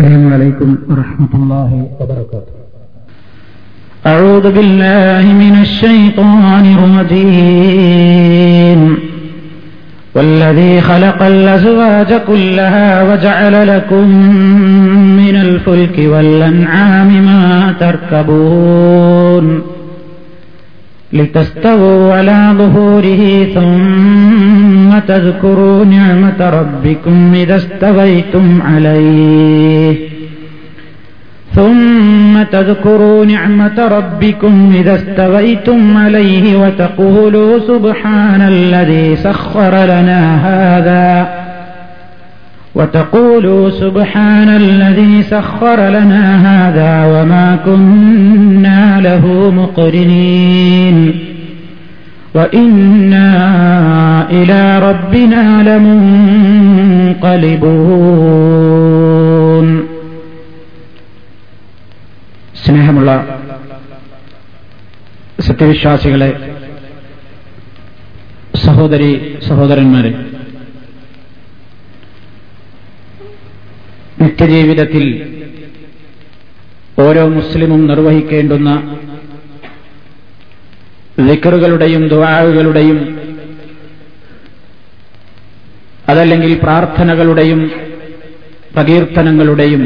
السلام عليكم ورحمة الله وبركاته. أعوذ بالله من الشيطان الرجيم. والذي خلق الأزواج كلها وجعل لكم من الفلك والأنعام ما تركبون. لتستووا على ظهوره ثم تذكروا نعمة ربكم إذا استويتم عليه. ثم تذكروا نعمة ربكم إذا استويتم عليه وتقولوا سبحان الذي سخر لنا هذا. وتقولوا سبحان الذي سخر لنا هذا وما كنا له مقرنين. وإنا إلى ربنا لمنقلبون സ്നേഹമുള്ള സത്യവിശ്വാസികളെ സഹോദരി സഹോദരന്മാരെ നിത്യജീവിതത്തിൽ ഓരോ മുസ്ലിമും നിർവഹിക്കേണ്ടുന്ന വിക്കറുകളുടെയും ദുവാഹുകളുടെയും അതല്ലെങ്കിൽ പ്രാർത്ഥനകളുടെയും പ്രകീർത്തനങ്ങളുടെയും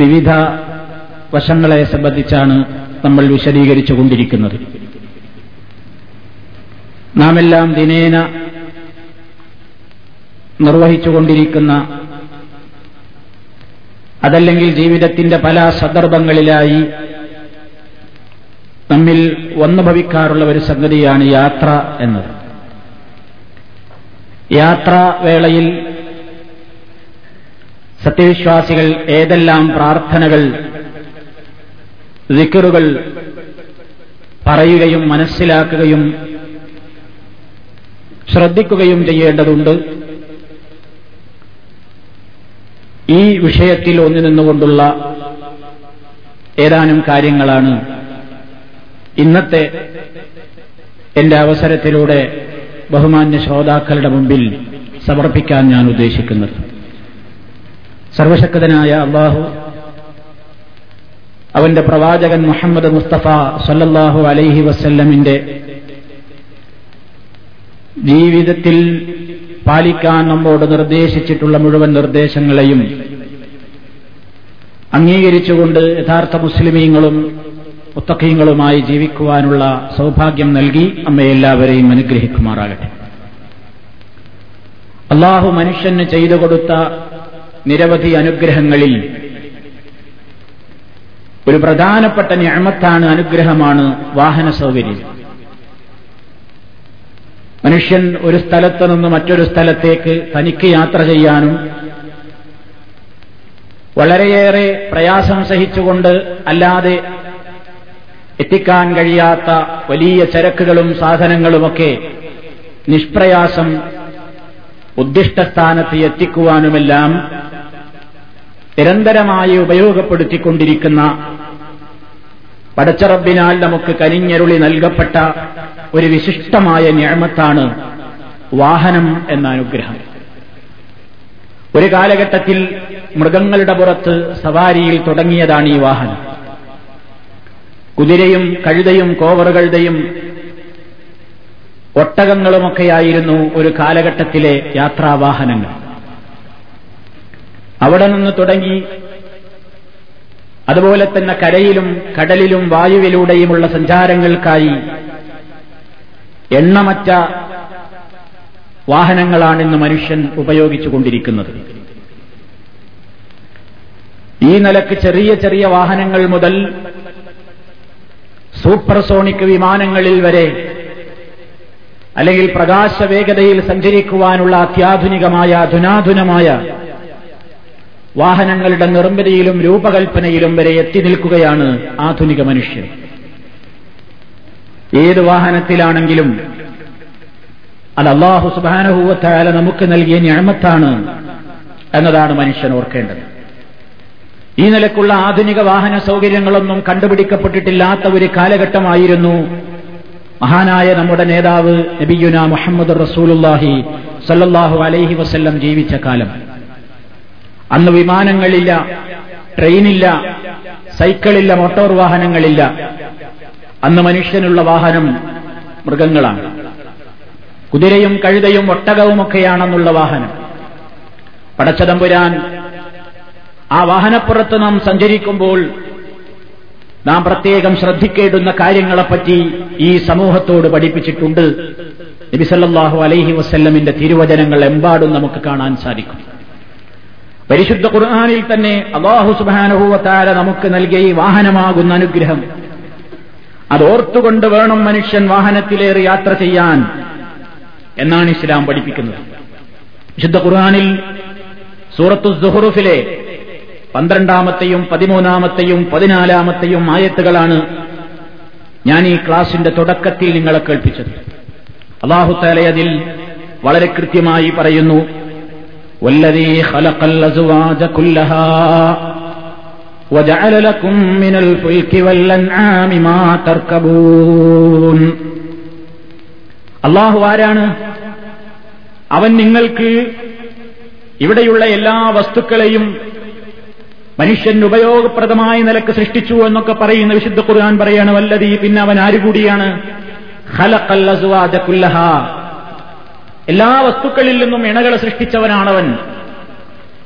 വിവിധ വശങ്ങളെ സംബന്ധിച്ചാണ് നമ്മൾ വിശദീകരിച്ചു കൊണ്ടിരിക്കുന്നത്. നാം എല്ലാം ദിനേന നിർവഹിച്ചുകൊണ്ടിരിക്കുന്ന അതല്ലെങ്കിൽ ജീവിതത്തിന്റെ പല സന്ദർഭങ്ങളിലായി നമ്മിൽ വന്നു ഭവിക്കാറുള്ള ഒരു സംഗതിയാണ് യാത്ര എന്നത്. യാത്രാവേളയിൽ സത്യവിശ്വാസികൾ ഏതെല്ലാം പ്രാർത്ഥനകൾ ദിക്കറുകൾ പറയുകയും മനസ്സിലാക്കുകയും ശ്രദ്ധിക്കുകയും ചെയ്യേണ്ടതുണ്ട്. ഈ വിഷയത്തിൽ ഒന്നു നിന്നുകൊണ്ടുള്ള ഏതാനും കാര്യങ്ങളാണ് ഇന്നത്തെ എന്റെ അവസരത്തിലൂടെ ബഹുമാന്യ ശ്രോതാക്കളുടെ മുമ്പിൽ സമർപ്പിക്കാൻ ഞാൻ ഉദ്ദേശിക്കുന്നത്. സർവശക്തനായ അള്ളാഹു അവന്റെ പ്രവാചകൻ മുഹമ്മദ് മുസ്തഫ സല്ലല്ലാഹു അലൈഹി വസല്ലമിന്റെ ജീവിതത്തിൽ പാലിക്കാൻ നമ്മോട് നിർദ്ദേശിച്ചിട്ടുള്ള മുഴുവൻ നിർദ്ദേശങ്ങളെയും അംഗീകരിച്ചുകൊണ്ട് യഥാർത്ഥ മുസ്ലിമീങ്ങളും മുത്തഖീങ്ങളുമായി ജീവിക്കുവാനുള്ള സൗഭാഗ്യം നൽകി അമ്മയെല്ലാവരെയും അനുഗ്രഹിക്കുമാറാകട്ടെ. അള്ളാഹു മനുഷ്യന് ചെയ്തു കൊടുത്ത നിരവധി അനുഗ്രഹങ്ങളിൽ ഒരു പ്രധാനപ്പെട്ട ഞാമത്താണ് അനുഗ്രഹമാണ് വാഹന സൗകര്യം. മനുഷ്യൻ ഒരു സ്ഥലത്ത് നിന്ന് മറ്റൊരു സ്ഥലത്തേക്ക് തനിക്ക് യാത്ര ചെയ്യാനും വളരെയേറെ പ്രയാസം സഹിച്ചുകൊണ്ട് അല്ലാതെ എത്തിക്കാൻ കഴിയാത്ത വലിയ ചരക്കുകളും സാധനങ്ങളുമൊക്കെ നിഷ്പ്രയാസം ഉദ്ദിഷ്ട സ്ഥാനത്ത് എത്തിക്കുവാനുമെല്ലാം നിരന്തരമായി ഉപയോഗപ്പെടുത്തിക്കൊണ്ടിരിക്കുന്ന പടച്ചറബിനാൽ നമുക്ക് കനിഞ്ഞരുളി നൽകപ്പെട്ട ഒരു വിശിഷ്ടമായ ഞാമത്താണ് വാഹനം എന്ന അനുഗ്രഹം ഒരു കാലഘട്ടത്തിൽ മൃഗങ്ങളുടെ പുറത്ത് സവാരിയിൽ തുടങ്ങിയതാണ് ഈ വാഹനം. കുതിരയും കഴുതയും കോവറുകളുടെയും ഒട്ടകങ്ങളുമൊക്കെയായിരുന്നു ഒരു കാലഘട്ടത്തിലെ യാത്രാവാഹനങ്ങൾ. അവിടെ നിന്ന് തുടങ്ങി അതുപോലെ തന്നെ കരയിലും കടലിലും വായുവിലൂടെയുമുള്ള സഞ്ചാരങ്ങൾക്കായി എണ്ണമറ്റ വാഹനങ്ങളാണ് ഇന്ന് മനുഷ്യൻ ഉപയോഗിച്ചുകൊണ്ടിരിക്കുന്നത് ഈ നിലയ്ക്ക് ചെറിയ ചെറിയ വാഹനങ്ങൾ മുതൽ സൂപ്പർസോണിക് വിമാനങ്ങളിൽ വരെ അല്ലെങ്കിൽ പ്രകാശവേഗതയിൽ സഞ്ചരിക്കുവാനുള്ള അത്യാധുനികമായ അധുനാധുനമായ വാഹനങ്ങളുടെ നിർമ്മിതിയിലും രൂപകൽപ്പനയിലും വരെ എത്തി നിൽക്കുകയാണ് ആധുനിക മനുഷ്യൻ ഏത് വാഹനത്തിലാണെങ്കിലും അത് അള്ളാഹു സുബാനഹൂവത്തായാലും നമുക്ക് നൽകിയ ഞാമത്താണ് എന്നതാണ് മനുഷ്യൻ ഓർക്കേണ്ടത്. ഈ നിലക്കുള്ള ആധുനിക വാഹന സൗകര്യങ്ങളൊന്നും കണ്ടുപിടിക്കപ്പെട്ടിട്ടില്ലാത്ത ഒരു കാലഘട്ടമായിരുന്നു. മഹാനായ നമ്മുടെ നേതാവ് നബിയുന മുഹമ്മദ് റസൂലുല്ലാഹി സല്ലാഹു അലൈഹി വസ്ല്ലം ജീവിച്ച കാലം. അന്ന് വിമാനങ്ങളില്ല ട്രെയിനില്ല സൈക്കിളില്ല മോട്ടോർ വാഹനങ്ങളില്ല. അന്ന് മനുഷ്യനുള്ള വാഹനം മൃഗങ്ങളാണ്. കുതിരയും കഴുതയും ഒട്ടകവുമൊക്കെയാണെന്നുള്ള വാഹനം. പടച്ചതമ്പുരാൻ ആ വാഹനപ്പുറത്ത് നാം സഞ്ചരിക്കുമ്പോൾ നാം പ്രത്യേകം ശ്രദ്ധിക്കേണ്ടുന്ന കാര്യങ്ങളെപ്പറ്റി ഈ സമൂഹത്തോട് പഠിപ്പിച്ചിട്ടുണ്ട്. നബിസല്ലാഹു അലൈഹി വസ്ല്ലമിന്റെ തിരുവചനങ്ങൾ എമ്പാടും നമുക്ക് കാണാൻ സാധിക്കും. പരിശുദ്ധ ഖുർആാനിൽ തന്നെ അള്ളാഹു സുബാനുഭൂവത്താര നമുക്ക് നൽകിയ ഈ വാഹനമാകുന്ന അനുഗ്രഹം. അതോർത്തുകൊണ്ട് വേണം മനുഷ്യൻ വാഹനത്തിലേറി യാത്ര ചെയ്യാൻ എന്നാണ് ഇസ്ലാം പഠിപ്പിക്കുന്നത്. വിശുദ്ധ ഖുർആാനിൽ സൂറത്തു സുഹറുഫിലെ പന്ത്രണ്ടാമത്തെയും പതിമൂന്നാമത്തെയും പതിനാലാമത്തെയും ആയത്തുകളാണ് ഞാൻ ഈ ക്ലാസിന്റെ തുടക്കത്തിൽ നിങ്ങളെ കേൾപ്പിച്ചത്. അള്ളാഹുത്താലെ അതിൽ വളരെ കൃത്യമായി പറയുന്നു അള്ളാഹു ആരാണ്? അവൻ നിങ്ങൾക്ക് ഇവിടെയുള്ള എല്ലാ വസ്തുക്കളെയും മനുഷ്യൻ ഉപയോഗപ്രദമായ നിലയ്ക്ക് സൃഷ്ടിച്ചു എന്നൊക്കെ പറയുന്ന വിശുദ്ധ ഖുർആൻ പറയാണ് വല്ലതീ പിന്നെ അവൻ ആരുകൂടിയാണ് കൂടിയാണ്? എല്ലാ വസ്തുക്കളിൽ നിന്നും ഇണകളെ സൃഷ്ടിച്ചവനാണവൻ.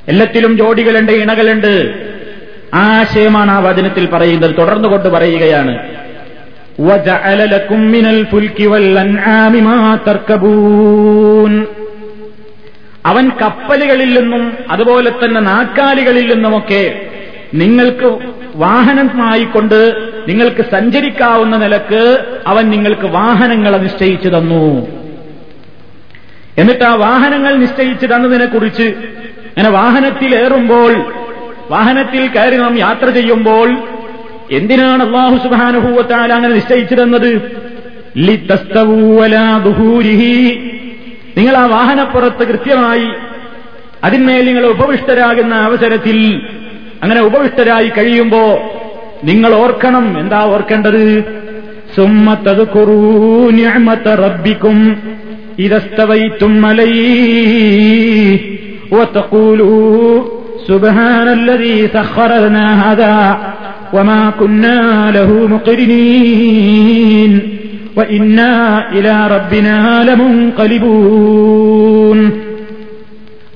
എല്ലാത്തിലും ജോഡികളുണ്ട് ഇണകളുണ്ട്. ആശയമാണ് ആ വചനത്തിൽ പറയുന്നത്. തുടർന്നു കൊണ്ട് പറയുകയാണ് അവൻ കപ്പലുകളിൽ നിന്നും അതുപോലെ തന്നെ നാക്കാലികളിൽ നിന്നുമൊക്കെ നിങ്ങൾക്ക് വാഹനമായിക്കൊണ്ട് നിങ്ങൾക്ക് സഞ്ചരിക്കാവുന്ന നിലയ്ക്ക് അവൻ നിങ്ങൾക്ക് വാഹനങ്ങളെ നിശ്ചയിച്ചു തന്നു. എന്നിട്ട് ആ വാഹനങ്ങൾ നിശ്ചയിച്ചു തന്നതിനെ കുറിച്ച് അങ്ങനെ വാഹനത്തിലേറുമ്പോൾ വാഹനത്തിൽ കയറി നാം യാത്ര ചെയ്യുമ്പോൾ എന്തിനാണ് അള്ളാഹു സുബാനുഭൂവത്താൽ അങ്ങനെ നിശ്ചയിച്ചു തന്നത്? നിങ്ങൾ ആ വാഹനപ്പുറത്ത് കൃത്യമായി അതിന്മേൽ നിങ്ങൾ ഉപവിഷ്ടരാകുന്ന അവസരത്തിൽ അങ്ങനെ ഉപവിഷ്ടരായി കഴിയുമ്പോ നിങ്ങൾ ഓർക്കണം എന്താ ഓർക്കേണ്ടത് സുമ്മത്തത് കുറൂ റബ്ബിക്കും ഇതസ്തവൈത്തും മലൈ وتقولوا سبحان الذي سخر لنا هذا وما كنا له مقرنين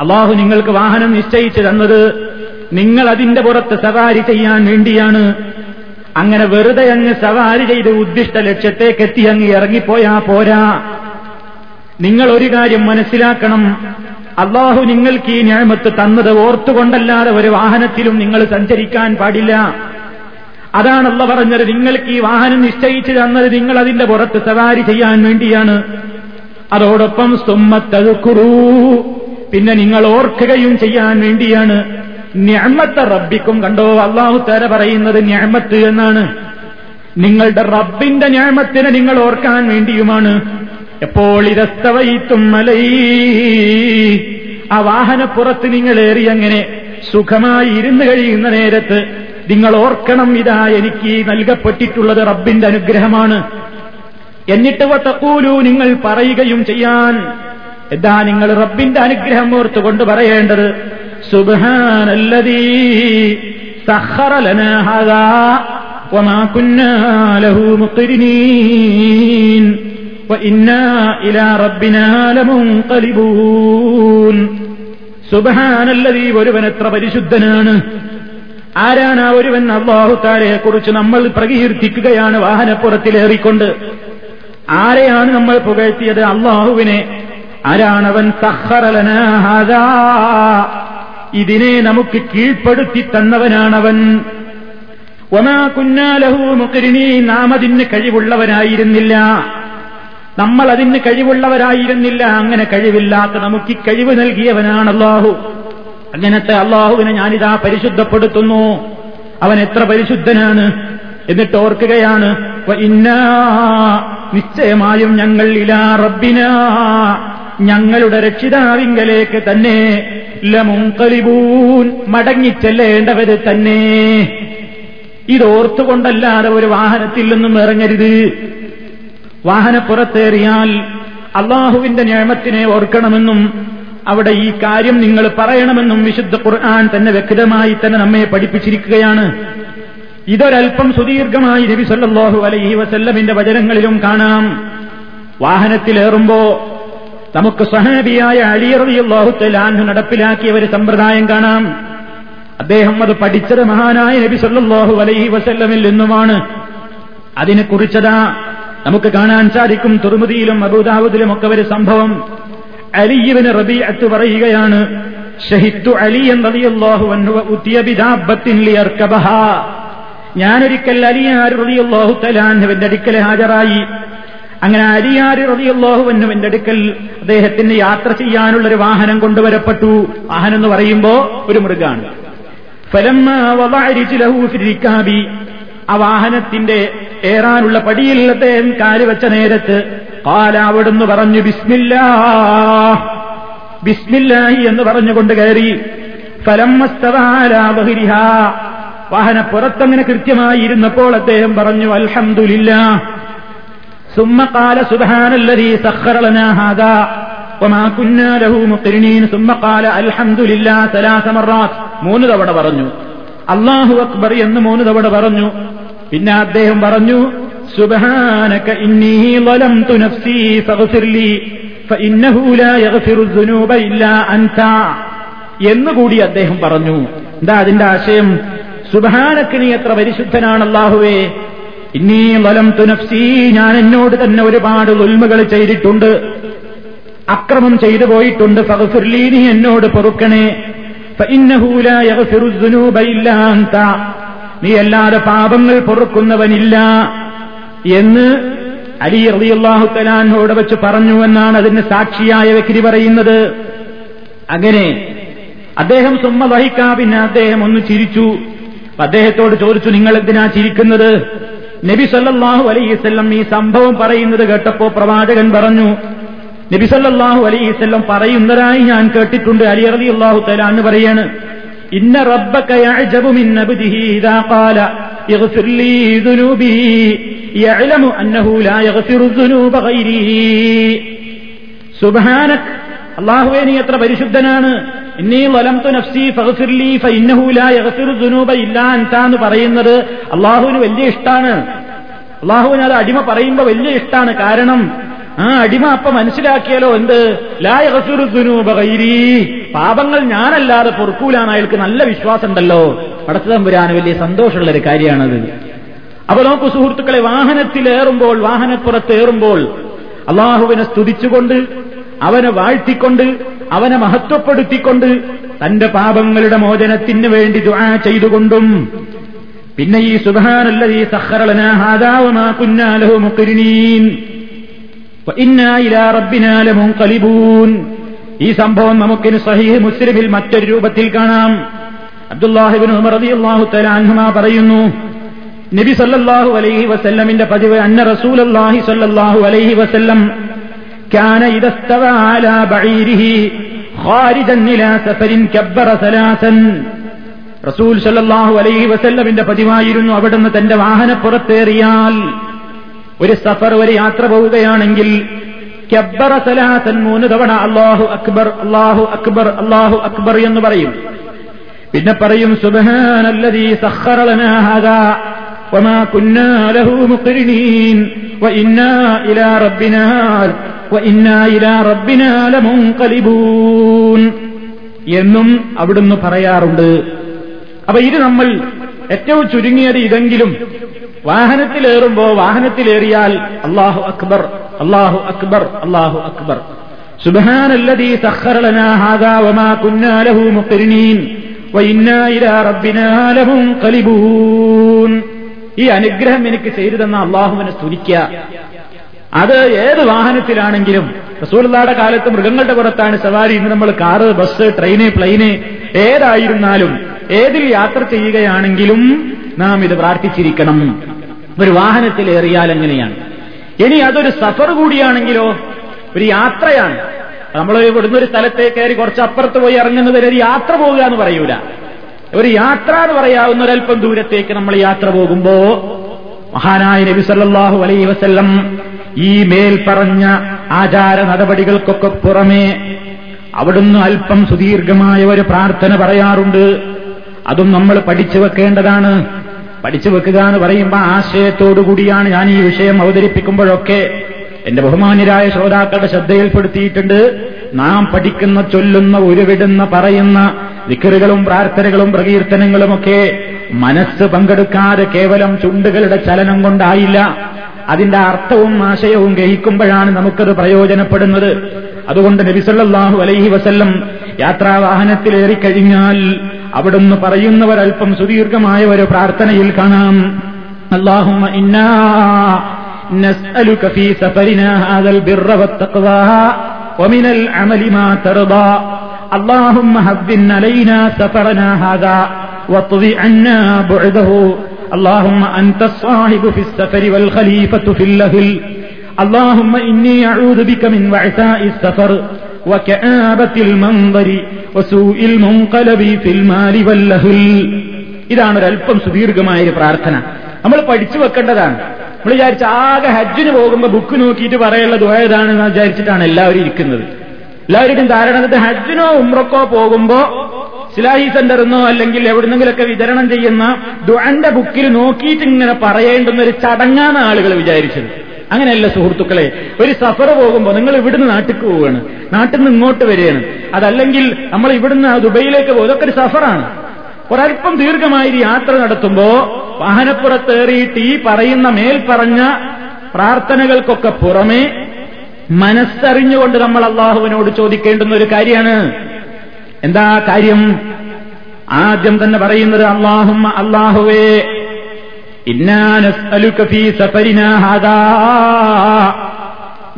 അള്ളാഹു നിങ്ങൾക്ക് വാഹനം നിശ്ചയിച്ചു തന്നത് നിങ്ങൾ അതിന്റെ പുറത്ത് സവാരി ചെയ്യാൻ വേണ്ടിയാണ്. അങ്ങനെ വെറുതെ അങ്ങ് സവാരി ചെയ്ത് ഉദ്ദിഷ്ട ലക്ഷ്യത്തേക്ക് എത്തി അങ്ങ് ഇറങ്ങിപ്പോയാ പോരാ. നിങ്ങൾ ഒരു കാര്യം മനസ്സിലാക്കണം. അള്ളാഹു നിങ്ങൾക്ക് ഈ ഞാമത്ത് തന്നത് ഓർത്തുകൊണ്ടല്ലാതെ ഒരു വാഹനത്തിലും നിങ്ങൾ സഞ്ചരിക്കാൻ പാടില്ല. അതാണ് അല്ല പറഞ്ഞത്. നിങ്ങൾക്ക് ഈ വാഹനം നിശ്ചയിച്ചു തന്നത് നിങ്ങൾ അതിന്റെ പുറത്ത് സവാരി ചെയ്യാൻ വേണ്ടിയാണ്. അതോടൊപ്പം സുമ്മത്തതുക്കുറൂ പിന്നെ നിങ്ങൾ ഓർക്കുകയും ചെയ്യാൻ വേണ്ടിയാണ്. ഞാമത്തെ റബ്ബിക്കും കണ്ടോ? അള്ളാഹു തര പറയുന്നത് ഞാമത്ത് എന്നാണ്. നിങ്ങളുടെ റബ്ബിന്റെ ഞാമത്തിനെ നിങ്ങൾ ഓർക്കാൻ വേണ്ടിയുമാണ്. എപ്പോൾ ഇരസ്തവയിത്തും മലൈ ആ വാഹനപ്പുറത്ത് നിങ്ങൾ അങ്ങനെ സുഖമായി ഇരുന്ന് കഴിയുന്ന നേരത്ത് നിങ്ങൾ ഓർക്കണം ഇതാ എനിക്ക് നൽകപ്പെട്ടിട്ടുള്ളത് റബ്ബിന്റെ അനുഗ്രഹമാണ്. എന്നിട്ട് വത്തക്കൂലു നിങ്ങൾ പറയുകയും ചെയ്യാൻ. എന്താ നിങ്ങൾ റബ്ബിന്റെ അനുഗ്രഹം ഓർത്തുകൊണ്ട് പറയേണ്ടത്. സുബാനല്ലതീ സുബഹാനല്ലതീ ഒരുവൻ എത്ര പരിശുദ്ധനാണ്. ആരാണ് ആ ഒരുവൻ അള്ളാഹുത്താലയെ കുറിച്ച് നമ്മൾ പ്രകീർത്തിക്കുകയാണ് വാഹനപ്പുറത്തിലേറിക്കൊണ്ട് ആരെയാണ് നമ്മൾ പുകഴ്ത്തിയത്? അള്ളാഹുവിനെ. ആരാണവൻ? ഇതിനെ നമുക്ക് കീഴ്പ്പെടുത്തി തന്നവനാണവൻ. ഒമാ കുഞ്ഞാലഹു മുക്കരിണി നാം അതിന് കഴിവുള്ളവരായിരുന്നില്ല. നമ്മൾ അതിന് കഴിവുള്ളവരായിരുന്നില്ല. അങ്ങനെ കഴിവില്ലാത്ത നമുക്ക് ഈ കഴിവ് നൽകിയവനാണ് അള്ളാഹു. അങ്ങനത്തെ അള്ളാഹുവിനെ ഞാനിതാ പരിശുദ്ധപ്പെടുത്തുന്നു. അവൻ എത്ര പരിശുദ്ധനാണ് എന്നിട്ട് ഓർക്കുകയാണ് നിശ്ചയമായും ഞങ്ങൾ ഇലാ റബ്ബിന. ഞങ്ങളുടെ രക്ഷിതാവിങ്കലേക്ക് തന്നെ ലമുങ്കലിബൂൻ മടങ്ങിച്ചെല്ലേണ്ടവര് തന്നെ. ഇതോർത്തുകൊണ്ടല്ലാതെ ഒരു വാഹനത്തിൽ നിന്നും ഇറങ്ങരുത്. വാഹനപ്പുറത്തേറിയാൽ അള്ളാഹുവിന്റെ നിയമത്തിനെ ഓർക്കണമെന്നും അവിടെ ഈ കാര്യം നിങ്ങൾ പറയണമെന്നും വിശുദ്ധ ഖുർആൻ തന്നെ വ്യക്തമായി തന്നെ നമ്മെ പഠിപ്പിച്ചിരിക്കുകയാണ്. ഇതൊരൽപ്പം സുദീർഘമായി നബി സല്ലാഹു അലൈഹി വസല്ലമിന്റെ വചനങ്ങളിലും കാണാം. വാഹനത്തിലേറുമ്പോ നമുക്ക് സഹാബിയായ അലി നടപ്പിലാക്കിയ ഒരു സമ്പ്രദായം കാണാം. അദ്ദേഹം അത് പഠിച്ചത് മഹാനായ നബി സല്ലാഹു അലൈഹി വസല്ലമിൽ നിന്നുമാണ്. അതിനെ കുറിച്ചതാ നമുക്ക് കാണാൻ സാധിക്കും തുറമുതിയിലും അബൂദാവുദിലും ഒക്കെ ഒരു സംഭവം. അലിയുവിന് റബീഅത്ത് പറയുകയാണ് ഷഹിത്തു അലി റളിയല്ലാഹു അൻഹു ഉത്തിയ ബിദാബത്തിൻ ലിയർക്കബഹ. ഞാനൊരിക്കൽ അലിയാർ റളിയല്ലാഹു തആലാന്റെ അടുക്കൽ ഹാജരായി. അങ്ങനെ അലിയാർ റളിയല്ലാഹുവിന്റെ അടുക്കൽ അദ്ദേഹത്തിന് യാത്ര ചെയ്യാനുള്ള ഒരു വാഹനം കൊണ്ടുവരപ്പെട്ടു. വാഹനം എന്ന് പറയുമ്പോ ഒരു മൃഗാണ്. ആ വാഹനത്തിന്റെ ഏറാനുള്ള പടിയിൽ അദ്ദേഹം നേരത്ത് പാല അവിടുന്ന് പറഞ്ഞു ബിസ്മില്ലാ. ബിസ്മില്ലാഹി എന്ന് പറഞ്ഞുകൊണ്ട് കയറി. ഫലംസ്തവാലാബഹിരിഹ വാഹന പുറത്തങ്ങനെ കൃത്യമായിരുന്നപ്പോൾ അദ്ദേഹം പറഞ്ഞു അൽഹമുല്ല സുമ്മക്കാല സുധാനല്ലരീ സഹറളനാഹാദ സുമ്മക്കാല അൽഹമുല്ല സലാസമറാത്ത് മൂന്ന് തവണ പറഞ്ഞു. അള്ളാഹു അക്ബർ എന്ന് മൂന്ന് തവണ പറഞ്ഞു. പിന്നെ അദ്ദേഹം പറഞ്ഞു യഗ്ഫിറു ദുനൂബ ഇല്ലാ അൻത. എന്നുകൂടി അദ്ദേഹം പറഞ്ഞു. എന്താ അതിന്റെ ആശയം? സുബഹാനക്ക് നീ എത്ര പരിശുദ്ധനാണ് അള്ളാഹുവേ ഇന്നീ വലം തുനഫ്സി ഞാൻ എന്നോട് തന്നെ ഒരുപാട് ഉൽമകൾ ചെയ്തിട്ടുണ്ട്. അക്രമം ചെയ്തു പോയിട്ടുണ്ട്. സഹസുർലീ നീ എന്നോട് പൊറുക്കണേ. നീ അല്ലാതെ പാപങ്ങൾ പൊറുക്കുന്നവനില്ല. എന്ന് അലി റളിയല്ലാഹു തലാനോട് വെച്ച് പറഞ്ഞു എന്നാണ് അതിന് സാക്ഷിയായ വ്യക്തി പറയുന്നത്. അങ്ങനെ അദ്ദേഹം സുമ്മ വഹിക്കാ പിന്നെ അദ്ദേഹം ഒന്ന് ചിരിച്ചു. അദ്ദേഹത്തോട് ചോദിച്ചു നിങ്ങൾ എന്തിനാ ചിരിക്കുന്നത്? നബി സല്ലാഹു അലൈസ്വല്ലം ഈ സംഭവം പറയുന്നത് കേട്ടപ്പോ പ്രവാചകൻ പറഞ്ഞു നബി സല്ലാഹു അലൈസ്വല്ലം പറയുന്നതായി ഞാൻ കേട്ടിട്ടുണ്ട്. അലി റളിയല്ലാഹു തആല എന്ന് പറയാണ് ഇന്ന റബ്ബക അള്ളാഹുവേ നീ എത്ര പരിശുദ്ധനാണ്? ഇന്നീ വലംതു നഫ്സി ഫഗ്ഫിർലി ഫഇന്നഹു ലാ ദുനൂബ ഇല്ലാ അൻത എന്ന് പറയുന്നത്. അള്ളാഹുവിന് വലിയ ഇഷ്ടാണ്. അള്ളാഹുവിന് അത് അടിമ പറയുമ്പോൾ വലിയ ഇഷ്ടാണ്. കാരണം ആ അടിമ അപ്പൊ മനസ്സിലാക്കിയാലോ എന്ത്? ലാ യഗ്ഫിറു ദുനൂബ ഗൈരി. പാപങ്ങൾ ഞാനല്ലാതെ പൊറുക്കൂലാണ് അയാൾക്ക് നല്ല വിശ്വാസം ഉണ്ടല്ലോ വരാൻ വലിയ സന്തോഷമുള്ള ഒരു കാര്യമാണത്. അപ്പൊ നോക്കൂ സുഹൃത്തുക്കളെ വാഹനത്തിലേറുമ്പോൾ വാഹനപ്പുറത്തേറുമ്പോൾ അള്ളാഹുവിനെ സ്തുതിച്ചുകൊണ്ട് അവനെ വാഴ്ത്തിക്കൊണ്ട് അവനെ മഹത്വപ്പെടുത്തിക്കൊണ്ട് തന്റെ പാപങ്ങളുടെ മോചനത്തിന് വേണ്ടി ദുആ ചെയ്തുകൊണ്ടും പിന്നെ ഈ സുബഹാനല്ലതീ സഖറലനാ ഹാദാ വമാ ഈ സംഭവം നമുക്കിന് സഹീഹ് മുസ്ലിമിൽ മറ്റൊരു രൂപത്തിൽ കാണാം അബ്ദുല്ലാഹിബിൻ ഉമർ റളിയല്ലാഹു തആല അൻഹുമാ പറയുന്നു നബി സല്ലല്ലാഹു അലൈഹി വസല്ലമിന്റെ പതിവ് അന്ന റസൂലുള്ളാഹി സല്ലല്ലാഹു അലൈഹി വസല്ലം كان إذا استوى على بعيره خارجا إلى سفر كبر ثلاثا റസൂൽ സല്ലല്ലാഹു അലൈഹി വസല്ലമിന്റെ പതിവായിരുന്നു അവിടുന്ന് തന്റെ വാഹനപ്പുറത്തേറിയാൽ ഒരു സഫർ ഒരു യാത്ര പോവുകയാണെങ്കിൽ കബ്ബറ സലാഹത്തൻ മൂന്ന് തവണ അള്ളാഹു അക്ബർ അള്ളാഹു അക്ബർ അള്ളാഹു അക്ബർ എന്ന് പറയും. പിന്നെ പറയും ലനാ ഹാദാ വമാ കുന്നാ ലഹു മുഖ്രിനീൻ വഇന്നാ ഇലാ റബ്ബിനാ വഇന്നാ ഇലാ റബ്ബിനാ ലമുൻഖലിബൂൻ എന്നും അവിടുന്ന് പറയാറുണ്ട്. അപ്പൊ ഇത് നമ്മൾ ഏറ്റവും ചുരുങ്ങിയത് ഇതെങ്കിലും വാഹനത്തിലേറുമ്പോ വാഹനത്തിലേറിയാൽ അള്ളാഹു അക്ബർ അള്ളാഹു അക്ബർ അള്ളാഹു അക്ബർ. സുബ്ഹാനല്ലദീ സഖറ ലനാ ഹാദാ വമാ കുന്നാ ലഹു മുഖ്രിനീൻ വഇന്നാ ഇലാ റബ്ബിനാ ലമുൻഖലിബൂൻ ഈ അനുഗ്രഹം എനിക്ക് ചെയ്തു തന്ന അള്ളാഹുവിനെ സ്തുതിക്കുക. അത് ഏത് വാഹനത്തിലാണെങ്കിലും റസൂലുള്ളാടെ കാലത്ത് മൃഗങ്ങളുടെ പുറത്താണ് സവാരി ഇന്ന് നമ്മൾ കാറ് ബസ് ട്രെയിന് പ്ലെയിന് ഏതായിരുന്നാലും ഏതിൽ യാത്ര ചെയ്യുകയാണെങ്കിലും നാം ഇത് പ്രാർത്ഥിച്ചിരിക്കണം. ഒരു വാഹനത്തിൽ ഏറിയാൽ എങ്ങനെയാണ്? ഇനി അതൊരു സഫർ കൂടിയാണെങ്കിലോ? ഒരു യാത്രയാണ്. നമ്മൾ ഇവിടുന്ന് ഒരു സ്ഥലത്തേക്ക് കയറി കുറച്ച് അപ്പുറത്ത് പോയി ഇറങ്ങുന്നത് ഒരു യാത്ര പോവുക എന്ന് പറയൂല. ഒരു യാത്ര എന്ന് പറയാവുന്ന ഒരല്പം ദൂരത്തേക്ക് നമ്മൾ യാത്ര പോകുമ്പോ മഹാനായ നബി സല്ലാഹു അലൈ വസ്ല്ലം ഈ മേൽ പറഞ്ഞ ആചാര നടപടികൾക്കൊക്കെ പുറമേ അവിടുന്ന് അല്പം സുദീർഘമായ ഒരു പ്രാർത്ഥന പറയാറുണ്ട്. അതും നമ്മൾ പഠിച്ചു വെക്കേണ്ടതാണ്. പഠിച്ചു വെക്കുക എന്ന് പറയുമ്പോൾ ആശയത്തോടുകൂടിയാണ് ഞാൻ ഈ വിഷയം അവതരിപ്പിക്കുമ്പോഴൊക്കെ എന്റെ ബഹുമാന്യരായ ശ്രോതാക്കളുടെ ശ്രദ്ധയിൽപ്പെടുത്തിയിട്ടുണ്ട്. നാം പഠിക്കുന്ന ചൊല്ലുന്ന ഉരുവിടുന്ന പറയുന്ന വിക്കറുകളും പ്രാർത്ഥനകളും പ്രകീർത്തനങ്ങളുമൊക്കെ മനസ്സ് പങ്കെടുക്കാതെ കേവലം ചുണ്ടുകളുടെ ചലനം കൊണ്ടായില്ല. അതിന്റെ അർത്ഥവും ആശയവും ഗ്രഹിക്കുമ്പോഴാണ് നമുക്കത് പ്രയോജനപ്പെടുന്നത്. അതുകൊണ്ട് നബിസല്ലാഹു അലൈഹി വസല്ലം യാത്രാവാഹനത്തിലേറിക്കഴിഞ്ഞാൽ അവിടുന്ന് പറയുന്നവരൽപ്പം സുദീർഘമായ ഒരു പ്രാർത്ഥനയിൽ കാണാം അള്ളാഹുമ്മ ഇന്നാ نسألك في سفرنا هذا البر والتقوى ومن العمل ما ترضى اللهم هبن علينا سفرنا هذا واطضي عنا بعده اللهم أنت الصاحب في السفر والخليفة في اللهل اللهم إني أعوذ بك من وعثاء السفر وكآبة المنظر وسوء المنقلب في المال واللهل ഇതാണ് ഒരല്പം സുദീർഘമായ ഒരു പ്രാർത്ഥന നമ്മൾ പഠിച്ചു വെക്കേണ്ടതാണ് നമ്മൾ വിചാരിച്ച ആകെ ഹജ്ജിന് പോകുമ്പോൾ ബുക്ക് നോക്കിയിട്ട് പറയാനുള്ള ദ്വയതാണെന്ന് വിചാരിച്ചിട്ടാണ് എല്ലാവരും ഇരിക്കുന്നത് എല്ലാവരുടെയും ധാരണ ഹജ്ജിനോ ഉമ്രക്കോ പോകുമ്പോ സിലാഹി സെന്ററിന്നോ അല്ലെങ്കിൽ എവിടുന്നെങ്കിലൊക്കെ വിതരണം ചെയ്യുന്ന ദുഅന്റെ ബുക്കിൽ നോക്കിയിട്ട് ഇങ്ങനെ പറയേണ്ടുന്ന ഒരു ചടങ്ങാണ് ആളുകൾ വിചാരിച്ചത് അങ്ങനെയല്ല സുഹൃത്തുക്കളെ ഒരു സഫർ പോകുമ്പോൾ നിങ്ങൾ ഇവിടുന്ന് നാട്ടിക്ക് പോവുകയാണ്. നാട്ടിൽ നിന്ന് ഇങ്ങോട്ട് വരികയാണ്. അതല്ലെങ്കിൽ നമ്മൾ ഇവിടുന്ന് ദുബൈയിലേക്ക് പോകും. ഇതൊക്കെ ഒരു സഫറാണ്. ഒരൽപ്പം ദീർഘമായി യാത്ര നടത്തുമ്പോ വാഹനപ്പുറത്തേറിയിട്ട് ഈ പറയുന്ന മേൽ പറഞ്ഞ പ്രാർത്ഥനകൾക്കൊക്കെ പുറമെ മനസ്സറിഞ്ഞുകൊണ്ട് നമ്മൾ അള്ളാഹുവിനോട് ചോദിക്കേണ്ടുന്ന ഒരു കാര്യമാണ്. എന്താ കാര്യം? ആദ്യം തന്നെ പറയുന്നത് അള്ളാഹും അള്ളാഹുവേ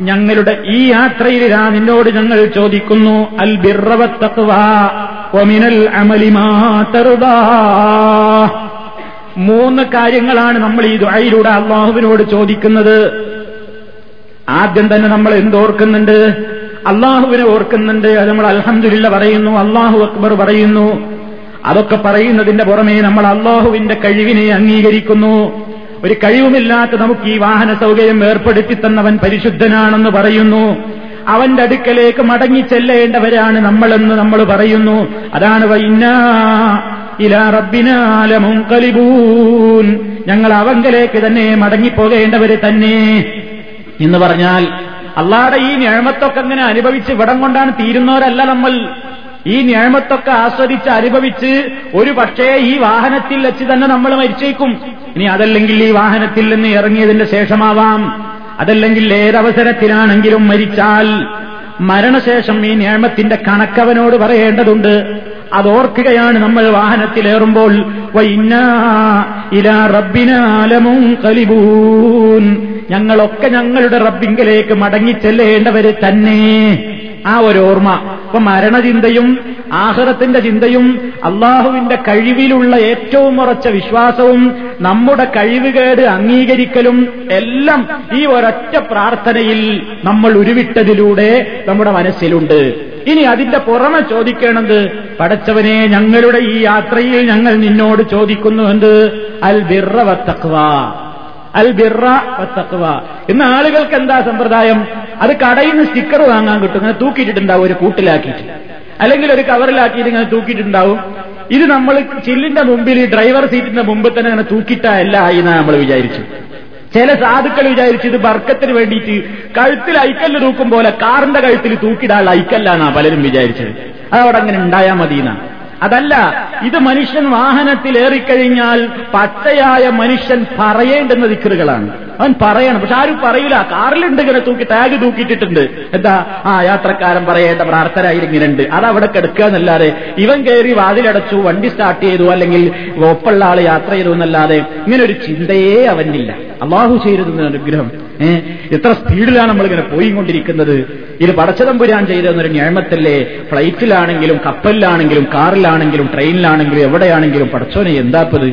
ഞങ്ങളുടെ ഈ യാത്രയിൽ നിന്നോട് ഞങ്ങൾ ചോദിക്കുന്നു അൽ ബിറവത്തക്വാമിനൽ അമലിമാതറുദാ മൂന്ന് കാര്യങ്ങളാണ് നമ്മൾ ഈ ദ്വായിലൂടെ അള്ളാഹുവിനോട് ചോദിക്കുന്നത്. ആദ്യം തന്നെ നമ്മൾ എന്തോർക്കുന്നുണ്ട്? അള്ളാഹുവിനെ ഓർക്കുന്നുണ്ട്. അത് നമ്മൾ അലഹമില്ല പറയുന്നു അള്ളാഹു അക്ബർ പറയുന്നു. അതൊക്കെ പറയുന്നതിന്റെ പുറമേ നമ്മൾ അള്ളാഹുവിന്റെ കഴിവിനെ അംഗീകരിക്കുന്നു. ഒരു കഴിവുമില്ലാത്ത നമുക്ക് ഈ വാഹന സൗകര്യം ഏർപ്പെടുത്തി തന്നവൻ പരിശുദ്ധനാണെന്ന് പറയുന്നു. അവന്റെ അടുക്കലേക്ക് മടങ്ങി ചെല്ലേണ്ടവരാണ് നമ്മളെന്ന് നമ്മൾ പറയുന്നു. അതാണ് വൈന്നാ ഇലാ റബ്ബിനാലമും കലിബൂൻ ഞങ്ങൾ അവങ്കലേക്ക് തന്നെ മടങ്ങിപ്പോകേണ്ടവര് തന്നെ. എന്ന് പറഞ്ഞാൽ അള്ളാടെ ഈ ഞഴമത്തൊക്കെ അങ്ങനെ അനുഭവിച്ച് ഇവിടം കൊണ്ടാണ് തീരുന്നവരല്ല നമ്മൾ. ഈ നിയമത്തൊക്കെ ആസ്വദിച്ച് അനുഭവിച്ച് ഒരു പക്ഷേ ഈ വാഹനത്തിൽ വെച്ച് തന്നെ നമ്മൾ മരിച്ചേക്കും. ഇനി അതല്ലെങ്കിൽ ഈ വാഹനത്തിൽ നിന്ന് ഇറങ്ങിയതിന്റെ ശേഷമാവാം. അതല്ലെങ്കിൽ ഏതവസരത്തിലാണെങ്കിലും മരിച്ചാൽ മരണശേഷം ഈ നിയമത്തിന്റെ കണക്കവനോട് പറയേണ്ടതുണ്ട്. അതോർക്കുകയാണ് നമ്മൾ വാഹനത്തിലേറുമ്പോൾ. ഇലാ ഞങ്ങളൊക്കെ ഞങ്ങളുടെ റബ്ബിങ്കിലേക്ക് മടങ്ങിച്ചെല്ലേണ്ടവര് തന്നെ. ആ ഒരു ഓർമ്മ അപ്പൊ മരണചിന്തയും ആഹ്റത്തിന്റെ ചിന്തയും അള്ളാഹുവിന്റെ കഴിവിലുള്ള ഏറ്റവും ഉറച്ച വിശ്വാസവും നമ്മുടെ കഴിവുകേട് അംഗീകരിക്കലും എല്ലാം ഈ ഒരൊറ്റ പ്രാർത്ഥനയിൽ നമ്മൾ ഉരുവിട്ടതിലൂടെ നമ്മുടെ മനസ്സിലുണ്ട്. ഇനി അതിന്റെ പുറമെ ചോദിക്കേണ്ടത് പടച്ചവനെ ഞങ്ങളുടെ ഈ യാത്രയിൽ ഞങ്ങൾ നിന്നോട് ചോദിക്കുന്നു എന്ത്? അൽ ബിറവത്തക്വ അൽ ബിറ വത്തക്വ ഇന്ന് ആളുകൾക്ക് എന്താ സമ്പ്രദായം? അത് കടയിൽ നിന്ന് സ്റ്റിക്കർ വാങ്ങാൻ കിട്ടും. ഇങ്ങനെ തൂക്കിയിട്ടുണ്ടാവും ഒരു കൂട്ടിലാക്കിയിട്ട്. അല്ലെങ്കിൽ ഒരു കവറിലാക്കിയിട്ട് ഇങ്ങനെ തൂക്കിയിട്ടുണ്ടാവും. ഇത് നമ്മൾ ചില്ലിന്റെ മുമ്പിൽ ഈ ഡ്രൈവർ സീറ്റിന്റെ മുമ്പിൽ തന്നെ അങ്ങനെ തൂക്കിയിട്ടല്ല എന്നാണ് നമ്മൾ വിചാരിച്ചു. ചില സാധുക്കൾ വിചാരിച്ച് ഇത് ബർക്കത്തിന് വേണ്ടിയിട്ട് കഴുത്തിൽ ഐക്കല്ല് തൂക്കും പോലെ കാറിന്റെ കഴുത്തിൽ തൂക്കിടാനുള്ള ഐക്കല്ലാന്നാ പലരും വിചാരിച്ചത്. അതവിടെ അങ്ങനെ ഉണ്ടായാൽ മതിയെന്നാണ് അതല്ല ഇത് മനുഷ്യൻ വാഹനത്തിലേറിക്കഴിഞ്ഞാൽ പച്ചയായ മനുഷ്യൻ പറയേണ്ടുന്ന ദിക്കറുകളാണ് അവൻ പറയണം പക്ഷെ ആരും പറയൂല. കാറിലുണ്ട് ഇങ്ങനെ തൂക്കി ടാഗ് തൂക്കിയിട്ടിട്ടുണ്ട്. എന്താ? ആ യാത്രക്കാരൻ പറയേണ്ട പ്രാർത്ഥന ഇങ്ങനെയുണ്ട് അതവിടെ കിടക്കുക എന്നല്ലാതെ ഇവൻ കയറി വാതിലടച്ചു വണ്ടി സ്റ്റാർട്ട് ചെയ്തു അല്ലെങ്കിൽ ഒപ്പുള്ള ആൾ യാത്ര ചെയ്തു എന്നല്ലാതെ ഇങ്ങനൊരു ചിന്തയേ അവനില്ല. അള്ളാഹു ചെയ്തിരുന്ന അനുഗ്രഹം. എത്ര സ്പീഡിലാണ് നമ്മളിങ്ങനെ പോയിക്കൊണ്ടിരിക്കുന്നത്? ഇത് പടച്ചതമ്പുരാൻ ചെയ്തെന്നൊരു ഞാമത്തല്ലേ ഫ്ലൈറ്റിലാണെങ്കിലും കപ്പലിലാണെങ്കിലും കാറിലാണെങ്കിലും ട്രെയിനിലാണെങ്കിലും എവിടെയാണെങ്കിലും പടച്ചോനെ എന്താപ്പത്?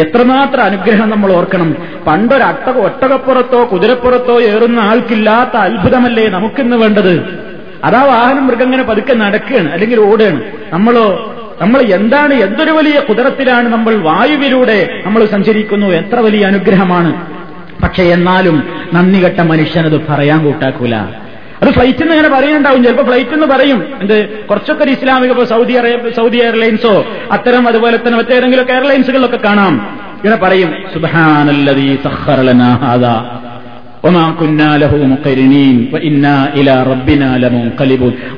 എത്രമാത്രം അനുഗ്രഹം നമ്മൾ ഓർക്കണം. പണ്ടൊരട്ട ഒട്ടകപ്പുറത്തോ കുതിരപ്പുറത്തോ ഏറുന്ന ആൾക്കില്ലാത്ത അത്ഭുതമല്ലേ നമുക്കിന്ന് വേണ്ടത്? അതാ വാഹനം മൃഗങ്ങനെ പതുക്കെ നടക്കുകയാണ് അല്ലെങ്കിൽ ഓടുകയാണ്. നമ്മളോ നമ്മൾ എന്താണ് എന്തൊരു വലിയ കുതിരത്തിലാണ് നമ്മൾ വായുവിലൂടെ നമ്മൾ സഞ്ചരിക്കുന്നു? എത്ര വലിയ അനുഗ്രഹമാണ്. പക്ഷെ എന്നാലും നന്ദി കെട്ട മനുഷ്യനത് പറയാൻ കൂട്ടാക്കൂല. അത് ഫ്ലൈറ്റിൽ നിന്ന് ഇങ്ങനെ പറയുന്നുണ്ടാവും ചിലപ്പോൾ ഫ്ലൈറ്റിൽ നിന്ന് പറയും. എന്ത് കുറച്ചൊക്കെ ഒരു ഇസ്ലാമിക ഇപ്പോൾ സൗദി അറേബ്യ സൗദി എയർലൈൻസോ അത്തരം അതുപോലെ തന്നെ മറ്റേതെങ്കിലും എയർലൈൻസുകളിലൊക്കെ കാണാം. ഇങ്ങനെ പറയും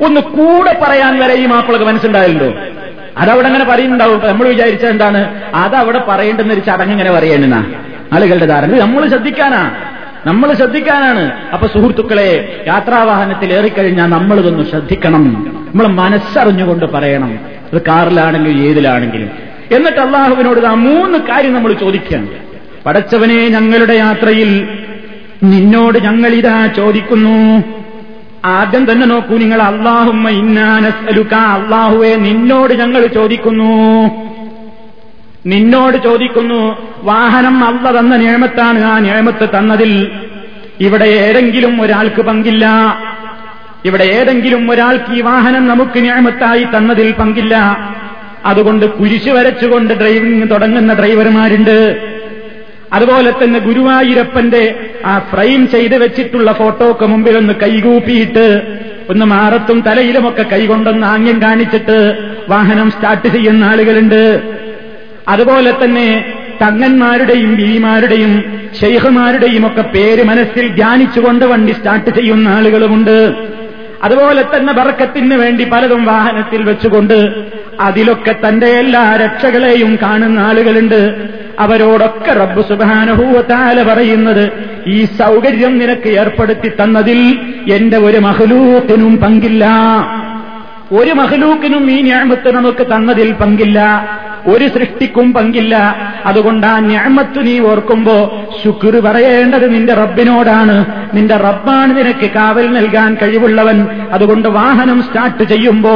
ഒന്ന് കൂടെ പറയാൻ വരെ ഈ മാപ്പിളക്ക് മനസ്സുണ്ടായല്ലോ. അതവിടെ അങ്ങനെ പറയുന്നുണ്ടാവും നമ്മൾ വിചാരിച്ചത് എന്താണ് അതവിടെ പറയേണ്ടെന്നൊരു ചടങ്ങ് ഇങ്ങനെ പറയേണ്ടുന്ന. ആളുകളുടെ ധാരണ. നമ്മൾ ശ്രദ്ധിക്കാനാ. നമ്മൾ ശ്രദ്ധിക്കാനാണ്. അപ്പൊ സുഹൃത്തുക്കളെ യാത്രാവാഹനത്തിൽ ഏറിക്കഴിഞ്ഞാൽ നമ്മളിതൊന്ന് ശ്രദ്ധിക്കണം. നമ്മൾ മനസ്സറിഞ്ഞുകൊണ്ട് പറയണം. അത് കാറിലാണെങ്കിലും ഏതിലാണെങ്കിലും. എന്നിട്ട് അള്ളാഹുവിനോട് ആ മൂന്ന് കാര്യം നമ്മൾ ചോദിക്കണം പടച്ചവനെ ഞങ്ങളുടെ യാത്രയിൽ നിന്നോട് ഞങ്ങൾ ഇതാ ചോദിക്കുന്നു. ആദ്യം തന്നെ നോക്കൂ നിങ്ങൾ അള്ളാഹുമ്മ ഇന്നാനസ്അലുക അള്ളാഹുവെ നിന്നോട് ഞങ്ങൾ ചോദിക്കുന്നു. നിന്നോട് ചോദിക്കുന്നു വാഹനം അല്ല തന്ന നിയമത്താണ് ആ നിയമത്ത് തന്നതിൽ. ഇവിടെ ഏതെങ്കിലും ഒരാൾക്ക് പങ്കില്ല. ഇവിടെ ഏതെങ്കിലും ഒരാൾക്ക് ഈ വാഹനം നമുക്ക് നിയമത്തായി തന്നതിൽ പങ്കില്ല. അതുകൊണ്ട് കുരിശ് വരച്ചുകൊണ്ട് ഡ്രൈവിംഗ് തുടങ്ങുന്ന ഡ്രൈവർമാരുണ്ട്. അതുപോലെ തന്നെ ഗുരുവായൂരപ്പന്റെ ആ ഫ്രെയിം ചെയ്ത് വെച്ചിട്ടുള്ള ഫോട്ടോക്ക് മുമ്പിൽ ഒന്ന് കൈകൂപ്പിയിട്ട് ഒന്ന് മാറത്തും തലയിലുമൊക്കെ കൈകൊണ്ടൊന്ന് ആംഗ്യം കാണിച്ചിട്ട് വാഹനം സ്റ്റാർട്ട് ചെയ്യുന്ന ആളുകളുണ്ട്. അതുപോലെ തന്നെ തങ്ങന്മാരുടെയും ബീമാരുടെയും ഷെയ്ഖുമാരുടെയും ഒക്കെ പേര് മനസ്സിൽ ധ്യാനിച്ചുകൊണ്ട് വണ്ടി സ്റ്റാർട്ട് ചെയ്യുന്ന ആളുകളുമുണ്ട്. അതുപോലെ തന്നെ ബർക്കത്തിന് വേണ്ടി പലതും വാഹനത്തിൽ വെച്ചുകൊണ്ട് അതിലൊക്കെ തന്റെ എല്ലാ രക്ഷകളെയും കാണുന്ന ആളുകളുണ്ട്. അവരോടൊക്കെ റബ്ബ് സുബാനഹൂവത്താല പറയുന്നത് ഈ സൗകര്യം നിനക്ക് ഏർപ്പെടുത്തി തന്നതിൽ എന്റെ ഒരു മഹലൂത്തിനും പങ്കില്ല. ഒരു മഹലൂക്കിനും ഈ ഞാമത്ത് നമുക്ക് തന്നതിൽ പങ്കില്ല. ഒരു സൃഷ്ടിക്കും പങ്കില്ല. അതുകൊണ്ട് ആ ഞാമത്ത് നീ ഓർക്കുമ്പോ ശുക്ർ പറയേണ്ടത് നിന്റെ റബ്ബിനോടാണ്. നിന്റെ റബ്ബാണ് നിനക്ക് കാവൽ നൽകാൻ കഴിവുള്ളവൻ. അതുകൊണ്ട് വാഹനം സ്റ്റാർട്ട് ചെയ്യുമ്പോ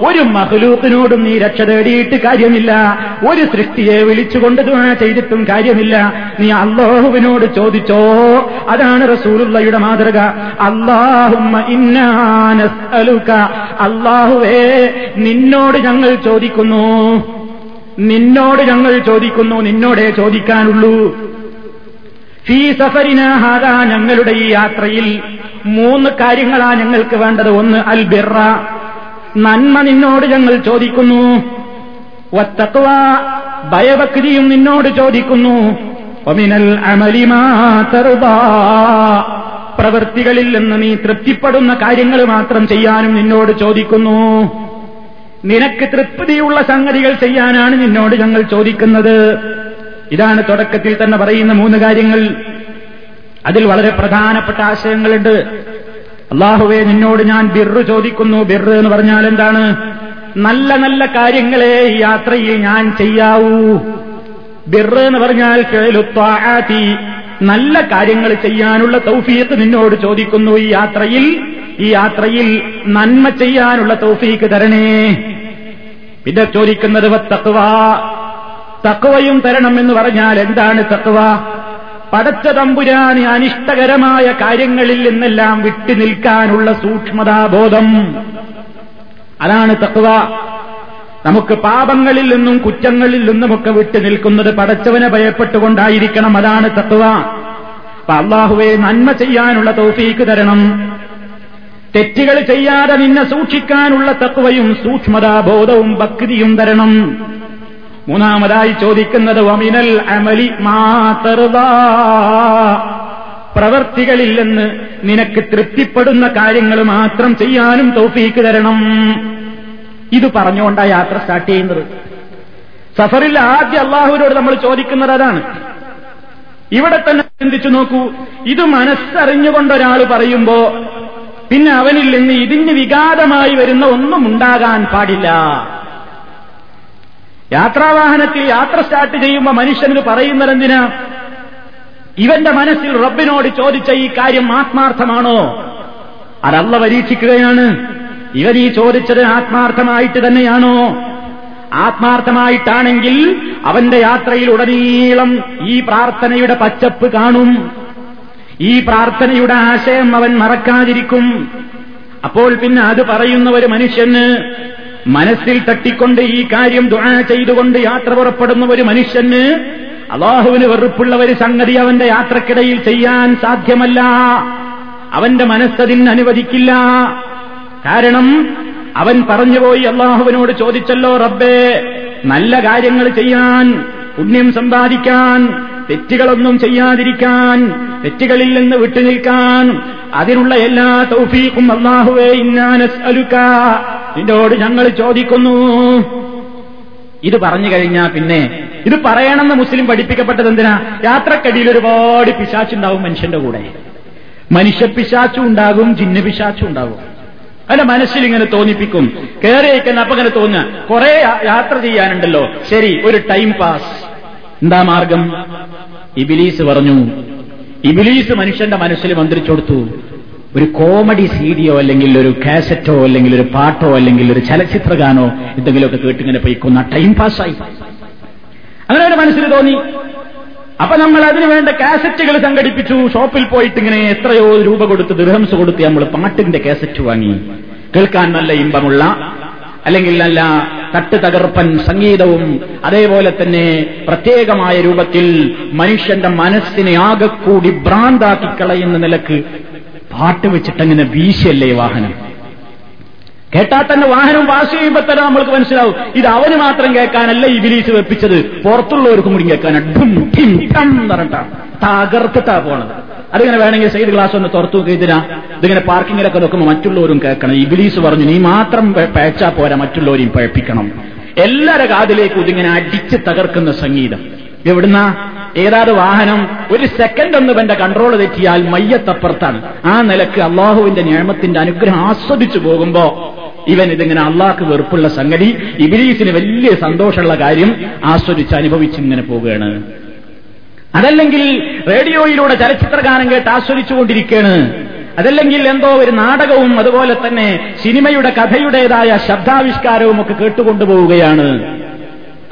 ഒരു മഹലൂക്കിനോടും നീ രക്ഷ തേടിയിട്ട് കാര്യമില്ല. ഒരു സൃഷ്ടിയെ വിളിച്ചുകൊണ്ട് ചെയ്തിട്ടും കാര്യമില്ല. നീ അള്ളാഹുവിനോട് ചോദിച്ചോ? അതാണ് റസൂലുള്ളയുടെ മാതൃക. അള്ളാഹുമ്മ ഇന്നാനസ്അലുക അള്ളാഹുവേ നിന്നോട് ഞങ്ങൾ ചോദിക്കുന്നു. നിന്നോട് ഞങ്ങൾ ചോദിക്കുന്നു നിന്നോടേ ചോദിക്കാനുള്ളൂ. ഫീ സഫരിനാഹാദ ഞങ്ങളുടെ ഈ യാത്രയിൽ മൂന്ന് കാര്യങ്ങളാ ഞങ്ങൾക്ക് വേണ്ടത്. ഒന്ന് അൽ ബിറ നന്മ നിന്നോട് ഞങ്ങൾ ചോദിക്കുന്നു. വത്തത്വ ഭയഭക്തിയും നിന്നോട് ചോദിക്കുന്നു. ഒമിനൽ അമലിമാ പ്രവൃത്തികളിൽ നിന്ന് നീ തൃപ്തിപ്പെടുന്ന കാര്യങ്ങൾ മാത്രം ചെയ്യാനും നിന്നോട് ചോദിക്കുന്നു. നിനക്ക് തൃപ്തിയുള്ള സംഗതികൾ ചെയ്യാനാണ് നിന്നോട് ഞങ്ങൾ ചോദിക്കുന്നത്. ഇതാണ് തുടക്കത്തിൽ തന്നെ പറയുന്ന മൂന്ന് കാര്യങ്ങൾ. അതിൽ വളരെ പ്രധാനപ്പെട്ട ആശയങ്ങളുണ്ട്. അള്ളാഹുവെ നിന്നോട് ഞാൻ ബിർറ് ചോദിക്കുന്നു. ബിർറ് എന്ന് പറഞ്ഞാൽ എന്താണ്? നല്ല നല്ല കാര്യങ്ങളെ ഈ യാത്രയിൽ ഞാൻ ചെയ്യാവൂ. ബിർറ് എന്ന് പറഞ്ഞാൽ കേളുത്വാത്തി നല്ല കാര്യങ്ങൾ ചെയ്യാനുള്ള തൗഫീഖ് നിന്നോട് ചോദിക്കുന്നു ഈ യാത്രയിൽ. ഈ യാത്രയിൽ നന്മ ചെയ്യാനുള്ള തൗഫീക്ക് തരണേ. പിന്നെ ചോദിക്കുന്നത് തക്കുവ തക്കുവയും തരണം എന്ന് പറഞ്ഞാൽ എന്താണ് തക്കുവ പടച്ച തമ്പുരാന് അനിഷ്ടകരമായ കാര്യങ്ങളിൽ നിന്നെല്ലാം വിട്ടു നിൽക്കാനുള്ള സൂക്ഷ്മതാബോധം. അതാണ് തക്കുവ നമുക്ക് പാപങ്ങളിൽ നിന്നും കുറ്റങ്ങളിൽ നിന്നുമൊക്കെ വിട്ടു നിൽക്കുന്നത് പടച്ചവനെ ഭയപ്പെട്ടുകൊണ്ടായിരിക്കണം. അതാണ് തത്വ അപ്പൊ അള്ളാഹുവെ നന്മ ചെയ്യാനുള്ള തൗഫീക്ക് തരണം. തെറ്റുകൾ ചെയ്യാതെ നിന്നെ സൂക്ഷിക്കാനുള്ള തത്വയും സൂക്ഷ്മതാബോധവും ഭക്തിയും തരണം. മൂന്നാമതായി ചോദിക്കുന്നത് വമിനൽ അമലി മാതർവാ. പ്രവർത്തികളില്ലെന്ന് നിനക്ക് തൃപ്തിപ്പെടുന്ന കാര്യങ്ങൾ മാത്രം ചെയ്യാനും തോഫീക്ക് തരണം. ഇത് പറഞ്ഞുകൊണ്ടാണ് യാത്ര സ്റ്റാർട്ട് ചെയ്യുന്നത്. സഫറിൽ ആദ്യം അള്ളാഹുവിനോട് നമ്മൾ ചോദിക്കുന്നത് അതാണ്. ഇവിടെ തന്നെ ചിന്തിച്ചു നോക്കൂ ഇത് മനസ്സറിഞ്ഞുകൊണ്ട് ഒരാൾ പറയുമ്പോ പിന്നെ അവനിൽ നിന്ന് ഇതിന് വിഘാതമായി വരുന്ന ഒന്നും ഉണ്ടാകാൻ പാടില്ല. യാത്രാവാഹനത്തിൽ യാത്ര സ്റ്റാർട്ട് ചെയ്യുമ്പോൾ മനുഷ്യന് പറയുന്നതെന്തിനാ? ഇവന്റെ മനസ്സിൽ റബ്ബിനോട് ചോദിച്ച ഈ കാര്യം ആത്മാർത്ഥമാണോ? അതല്ല പരീക്ഷിക്കുകയാണ്. ഇവൻ ഈ ചോദിച്ചത് ആത്മാർത്ഥമായിട്ട് തന്നെയാണോ? ആത്മാർത്ഥമായിട്ടാണെങ്കിൽ അവന്റെ യാത്രയിൽ ഉടനീളം ഈ പ്രാർത്ഥനയുടെ പച്ചപ്പ് കാണും. ഈ പ്രാർത്ഥനയുടെ ആശയം അവൻ മറക്കാതിരിക്കും. അപ്പോൾ പിന്നെ അത് പറയുന്ന ഒരു മനുഷ്യന് മനസ്സിൽ തട്ടിക്കൊണ്ട് ഈ കാര്യം ദുആ ചെയ്തുകൊണ്ട് യാത്ര പുറപ്പെടുന്ന ഒരു മനുഷ്യന് അള്ളാഹുവിന് വെറുപ്പുള്ള ഒരു സംഗതി അവന്റെ യാത്രക്കിടയിൽ ചെയ്യാൻ സാധ്യമല്ല. അവന്റെ മനസ്സതിന് അനുവദിക്കില്ല. കാരണം അവൻ പറഞ്ഞുപോയി അള്ളാഹുവിനോട് ചോദിച്ചല്ലോ റബ്ബേ നല്ല കാര്യങ്ങൾ ചെയ്യാൻ പുണ്യം സമ്പാദിക്കാൻ തെറ്റുകളൊന്നും ചെയ്യാതിരിക്കാൻ തെറ്റുകളിൽ നിന്ന് വിട്ടുനിൽക്കാൻ അതിനുള്ള എല്ലാ തൗഫീഖും അള്ളാഹുവേ ഇന്നാനസ് നിന്നോട് ഞങ്ങൾ ചോദിക്കുന്നു. ഇത് പറഞ്ഞു കഴിഞ്ഞാ പിന്നെ ഇത് പറയണമെന്ന് മുസ്ലിം പഠിപ്പിക്കപ്പെട്ടത് എന്തിനാ? യാത്രക്കടിയിൽ ഒരുപാട് പിശാച്ചുണ്ടാവും മനുഷ്യന്റെ കൂടെ. മനുഷ്യ പിശാച്ചും ഉണ്ടാകും ജിന്ന പിശാച്ചും ഉണ്ടാകും. അല്ല മനസ്സിൽ ഇങ്ങനെ തോന്നിപ്പിക്കും. കയറിയേക്കുന്ന അപ്പൊ ഇങ്ങനെ തോന്നുക. കുറെ യാത്ര ചെയ്യാനുണ്ടല്ലോ. ശരി ഒരു ടൈം പാസ്. എന്താ മാർഗം? ഇബിലീസ് പറഞ്ഞു ഇബിലീസ് മനുഷ്യന്റെ മനസ്സിൽ മന്ത്രിച്ചു കൊടുത്തു. ഒരു കോമഡി സീഡിയോ അല്ലെങ്കിൽ ഒരു കാസറ്റോ അല്ലെങ്കിൽ ഒരു പാട്ടോ അല്ലെങ്കിൽ ഒരു ചലച്ചിത്രഗാനോ എന്തെങ്കിലുമൊക്കെ കേട്ടിങ്ങനെ പോയിക്കൊന്ന ടൈം പാസ്സായി. അങ്ങനെ ഒരു മനസ്സിൽ തോന്നി അപ്പൊ നമ്മൾ അതിനു വേണ്ട കാസറ്റുകൾ സംഘടിപ്പിച്ചു. ഷോപ്പിൽ പോയിട്ട് ഇങ്ങനെ എത്രയോ രൂപ കൊടുത്ത് ദൃഹംസ് കൊടുത്ത് നമ്മൾ പാട്ടിന്റെ കാസറ്റ് വാങ്ങി. കേൾക്കാൻ നല്ല ഇമ്പമുള്ള അല്ലെങ്കിൽ നല്ല തട്ട് തകർപ്പൻ സംഗീതവും അതേപോലെ തന്നെ പ്രത്യേകമായ രൂപത്തിൽ മനുഷ്യന്റെ മനസ്സിനെ ആകെക്കൂടി ഭ്രാന്താക്കി കളയുന്ന നിലയ്ക്ക് പാട്ട് വെച്ചിട്ടങ്ങനെ വീശല്ലേ വാഹനം? കേട്ടാൽ തന്നെ വാഹനം പാസ് ചെയ്യുമ്പോൾ തന്നെ നമ്മൾക്ക് മനസ്സിലാവും. ഇത് അവന് മാത്രം കേൾക്കാനല്ല ഈ വിലീസ് വെപ്പിച്ചത്. പുറത്തുള്ളവർക്കും കൂടി കേൾക്കാൻ പറഞ്ഞിട്ടാണ് തകർത്തിട്ടാ പോണത്. അതിങ്ങനെ വേണമെങ്കിൽ സൈഡ് ഗ്ലാസ് ഒന്ന് തുറത്തു ഇതിനാ. ഇതിങ്ങനെ പാർക്കിങ്ങിലൊക്കെ നോക്കുമ്പോൾ മറ്റുള്ളവരും കേൾക്കണം. ഈ വിലീസ് പറഞ്ഞു നീ മാത്രം പേച്ചാ പോരാ മറ്റുള്ളവരെയും പഴപ്പിക്കണം എല്ലാവരുടെ കാതിലേക്കും ഇതിങ്ങനെ അടിച്ച് തകർക്കുന്ന സംഗീതം. എവിടുന്ന? ഏതാത് വാഹനം ഒരു സെക്കൻഡ് ഒന്ന് എന്റെ കൺട്രോൾ തെറ്റിയാൽ മയ്യത്തപ്പുറത്താണ്. ആ നിലയ്ക്ക് അള്ളാഹുവിന്റെ നിയമത്തിന്റെ അനുഗ്രഹം ആസ്വദിച്ചു പോകുമ്പോ ഇവൻ ഇതിങ്ങനെ അള്ളാഹ്ക്ക് വെറുപ്പുള്ള സംഗതി ഇബിലീസിന് വലിയ സന്തോഷമുള്ള കാര്യം ആസ്വദിച്ച് അനുഭവിച്ചിങ്ങനെ പോവുകയാണ്. അതല്ലെങ്കിൽ റേഡിയോയിലൂടെ ചലച്ചിത്ര ഗാനം കേട്ട് ആസ്വദിച്ചുകൊണ്ടിരിക്കുകയാണ്. അതല്ലെങ്കിൽ എന്തോ ഒരു നാടകവും അതുപോലെ തന്നെ സിനിമയുടെ കഥയുടേതായ ശബ്ദാവിഷ്കാരവും ഒക്കെ കേട്ടുകൊണ്ടുപോവുകയാണ്.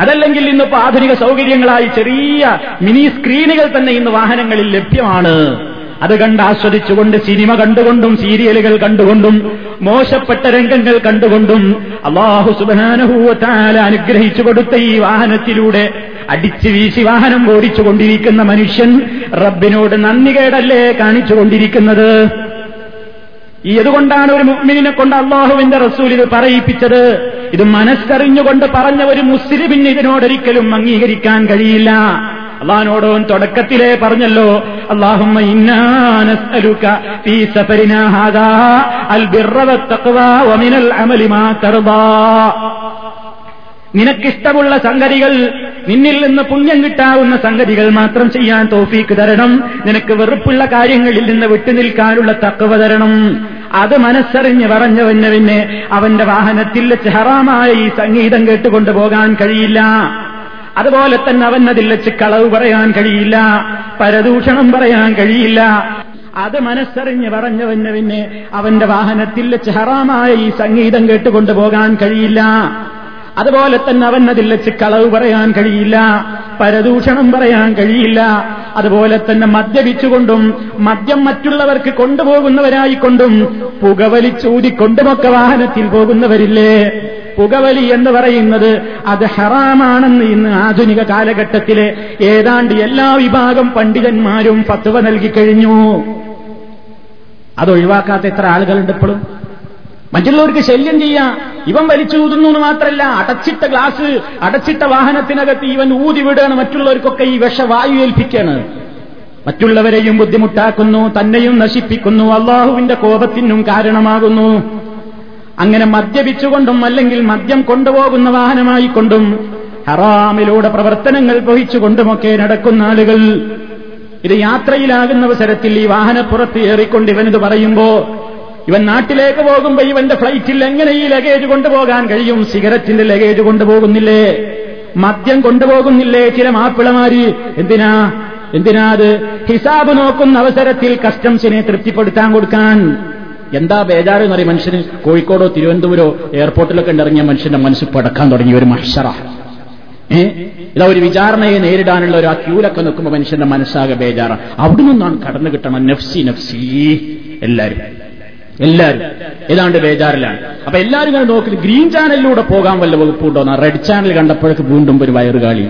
അതല്ലെങ്കിൽ ഇന്നിപ്പോ ആധുനിക സൗകര്യങ്ങളായി ചെറിയ മിനി സ്ക്രീനുകൾ തന്നെ ഇന്ന് വാഹനങ്ങളിൽ ലഭ്യമാണ്. അത് കണ്ട് ആസ്വദിച്ചുകൊണ്ട് സിനിമ കണ്ടുകൊണ്ടും സീരിയലുകൾ കണ്ടുകൊണ്ടും മോശപ്പെട്ട രംഗങ്ങൾ കണ്ടുകൊണ്ടും അള്ളാഹു സുബാനഹൂവത്താല അനുഗ്രഹിച്ചു കൊടുത്ത ഈ വാഹനത്തിലൂടെ അടിച്ചു വീശി വാഹനം ഓടിച്ചുകൊണ്ടിരിക്കുന്ന മനുഷ്യൻ റബ്ബിനോട് നന്ദികേടല്ലേ കാണിച്ചുകൊണ്ടിരിക്കുന്നത്? ഈ അതുകൊണ്ടാണ് ഒരു മുഗ്മിനെ കൊണ്ട് അള്ളാഹുവിന്റെ റസൂൽ ഇത് പറയിപ്പിച്ചത്. ഇത് മനസ്സറിഞ്ഞുകൊണ്ട് പറഞ്ഞ ഒരു മുസ്ലിമിന് ഇതിനോടൊരിക്കലും അംഗീകരിക്കാൻ കഴിയില്ല. അള്ളഹാനോടോൻ തുടക്കത്തിലേ പറഞ്ഞല്ലോ അള്ളാഹുമ്മ നിനക്കിഷ്ടമുള്ള സംഗതികൾ നിന്നിൽ നിന്ന് പുണ്യം കിട്ടാവുന്ന സംഗതികൾ മാത്രം ചെയ്യാൻ തോഫീക്ക് തരണം. നിനക്ക് വെറുപ്പുള്ള കാര്യങ്ങളിൽ നിന്ന് വിട്ടുനിൽക്കാനുള്ള തക്കവ തരണം. അത് മനസ്സറിഞ്ഞ് പറഞ്ഞവന് പിന്നെ അവന്റെ വാഹനത്തിൽ വെച്ച് ഹറാമായ ഈ സംഗീതം കേട്ടുകൊണ്ടു പോകാൻ കഴിയില്ല. അതുപോലെ തന്നെ അവൻ അതിൽ വെച്ച് കളവ് പറയാൻ കഴിയില്ല പരദൂഷണം പറയാൻ കഴിയില്ല. അത് മനസ്സറിഞ്ഞ് പറഞ്ഞവന് പിന്നെ അവന്റെ വാഹനത്തിൽ വെച്ച് ഹറാമായ ഈ സംഗീതം കേട്ടുകൊണ്ടു പോകാൻ കഴിയില്ല. അതുപോലെ തന്നെ അവൻ അതിൽ വെച്ച് കളവ് പറയാൻ കഴിയില്ല പരദൂഷണം പറയാൻ കഴിയില്ല. അതുപോലെ തന്നെ മദ്യപിച്ചുകൊണ്ടും മദ്യം മറ്റുള്ളവർക്ക് കൊണ്ടുപോകുന്നവരായിക്കൊണ്ടും പുകവലിച്ചൂതിക്കൊണ്ടുമൊക്കെ വാഹനത്തിൽ പോകുന്നവരില്ലേ? പുകവലി എന്ന് പറയുന്നത് അത് ഹറാമാണെന്ന് ഇന്ന് ആധുനിക കാലഘട്ടത്തിലെ ഏതാണ്ട് എല്ലാ വിഭാഗം പണ്ഡിതന്മാരും ഫത്വ നൽകിക്കഴിഞ്ഞു അത് ഒഴിവാക്കാത്ത എത്ര ആളുകളുണ്ട് ഇപ്പോഴും? മറ്റുള്ളവർക്ക് ശല്യം ചെയ്യാം. ഇവൻ വലിച്ചു ഊതുന്നു എന്ന് മാത്രമല്ല അടച്ചിട്ട ഗ്ലാസ് അടച്ചിട്ട വാഹനത്തിനകത്ത് ഇവൻ ഊതി വിടുകയാണ് മറ്റുള്ളവർക്കൊക്കെ ഈ വിഷവായു ഏൽപ്പിക്കാണ്. മറ്റുള്ളവരെയും ബുദ്ധിമുട്ടാക്കുന്നു തന്നെയും നശിപ്പിക്കുന്നു അള്ളാഹുവിന്റെ കോപത്തിനും കാരണമാകുന്നു. അങ്ങനെ മദ്യപിച്ചുകൊണ്ടും അല്ലെങ്കിൽ മദ്യം കൊണ്ടുപോകുന്ന വാഹനമായി കൊണ്ടും ഹറാമിലൂടെ പ്രവർത്തനങ്ങൾ വഹിച്ചുകൊണ്ടുമൊക്കെ നടക്കുന്ന ആളുകൾ ഇത് യാത്രയിലാകുന്ന അവസരത്തിൽ ഈ വാഹനപ്പുറത്ത് ഏറിക്കൊണ്ട് ഇവനിത് പറയുമ്പോ ഇവൻ നാട്ടിലേക്ക് പോകുമ്പോ ഇവന്റെ ഫ്ലൈറ്റിൽ എങ്ങനെ ഈ ലഗേജ് കൊണ്ടുപോകാൻ കഴിയും? സിഗരറ്റിന്റെ ലഗേജ് കൊണ്ടുപോകുന്നില്ലേ? മദ്യം കൊണ്ടുപോകുന്നില്ലേ? ചില മാപ്പിളമാര് എന്തിനാ? എന്തിനാ അത്? ഹിസാബ് നോക്കുന്ന അവസരത്തിൽ കസ്റ്റംസിനെ തൃപ്തിപ്പെടുത്താൻ കൊടുക്കാൻ എന്താ ബേജാറ് എന്നറിയ മനുഷ്യന്? കോഴിക്കോടോ തിരുവനന്തപുരോ എയർപോർട്ടിലൊക്കെ ഇറങ്ങിയ മനുഷ്യന്റെ മനസ്സ് പടക്കാൻ തുടങ്ങി ഒരു മഷറ ഏ? ഇതാ ഒരു വിചാരണയെ നേരിടാനുള്ള ഒരു ആ ക്യൂലൊക്കെ നിൽക്കുമ്പോൾ മനുഷ്യന്റെ മനസ്സാകെ ബേജാറ. അവിടെ നിന്നാണ് കടന്നു കിട്ടണം. നഫ്സി നഫ്സി. എല്ലാരും. എല്ലാരും. ഏതാണ്ട് ബേജാറിലാണ്. അപ്പൊ എല്ലാരും ഇങ്ങനെ നോക്കി ഗ്രീൻ ചാനലിലൂടെ പോകാൻ വല്ല വകുപ്പുണ്ടോ റെഡ് ചാനൽ കണ്ടപ്പോഴേക്ക് വീണ്ടും ഒരു വയറുകാളി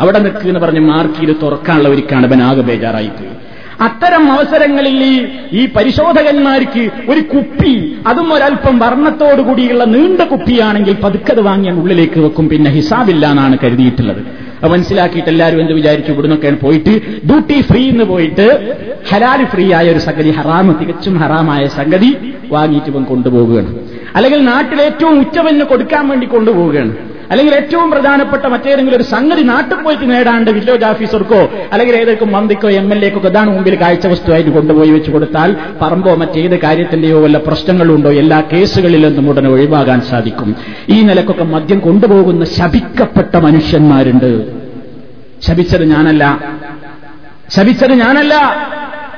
അവിടെ നിൽക്കുന്ന പറഞ്ഞ് മാർക്കിയിൽ തുറക്കാനുള്ള ഒരുക്കാണ് ഇവൻ ആകെ ബേജാറായിപ്പോയി. അത്തരം അവസരങ്ങളിൽ ഈ- പരിശോധകന്മാർക്ക് ഒരു കുപ്പി അതും ഒരൽപ്പം വർണത്തോടുകൂടിയുള്ള നീണ്ട കുപ്പിയാണെങ്കിൽ പതുക്കത് വാങ്ങിയാൽ ഉള്ളിലേക്ക് വെക്കും. പിന്നെ ഹിസാബില്ല എന്നാണ് കരുതിയിട്ടുള്ളത്. അത് മനസ്സിലാക്കിയിട്ട് എല്ലാവരും എന്ത് വിചാരിച്ചു? ഇവിടുന്നൊക്കെയാണ് പോയിട്ട് ഡ്യൂട്ടി ഫ്രീ എന്ന് പോയിട്ട് ഹലാൽ ഫ്രീ ആയ ഒരു സംഗതി ഹറാമ് തികച്ചും ഹറാമായ സംഗതി വാങ്ങിയിട്ട് ഇവൻ കൊണ്ടുപോവുകയാണ്. അല്ലെങ്കിൽ നാട്ടിൽ ഏറ്റവും ഉച്ചവന് കൊടുക്കാൻ വേണ്ടി കൊണ്ടുപോവുകയാണ്. അല്ലെങ്കിൽ ഏറ്റവും പ്രധാനപ്പെട്ട മറ്റേതെങ്കിലും ഒരു സംഗതി നാട്ടിൽ പോയിട്ട് നേടാണ്ട് വില്ലേജ് ഓഫീസർക്കോ അല്ലെങ്കിൽ ഏതെങ്കിലും മന്ത്രിക്കോ എം എൽ എക്കോ ഇതാണ് മുമ്പിൽ കാഴ്ച വസ്തുവായിട്ട് കൊണ്ടുപോയി വെച്ച് കൊടുത്താൽ പറമ്പോ മറ്റേത് കാര്യത്തിന്റെയോ വല്ല പ്രശ്നങ്ങളുണ്ടോ എല്ലാ കേസുകളിൽ നിന്നും ഉടനെ ഒഴിവാകാൻ സാധിക്കും. ഈ നിലക്കൊക്കെ മദ്യം കൊണ്ടുപോകുന്ന ശപിക്കപ്പെട്ട മനുഷ്യന്മാരുണ്ട്. ശപിച്ചത് ഞാനല്ല. ശപിച്ചത് ഞാനല്ല.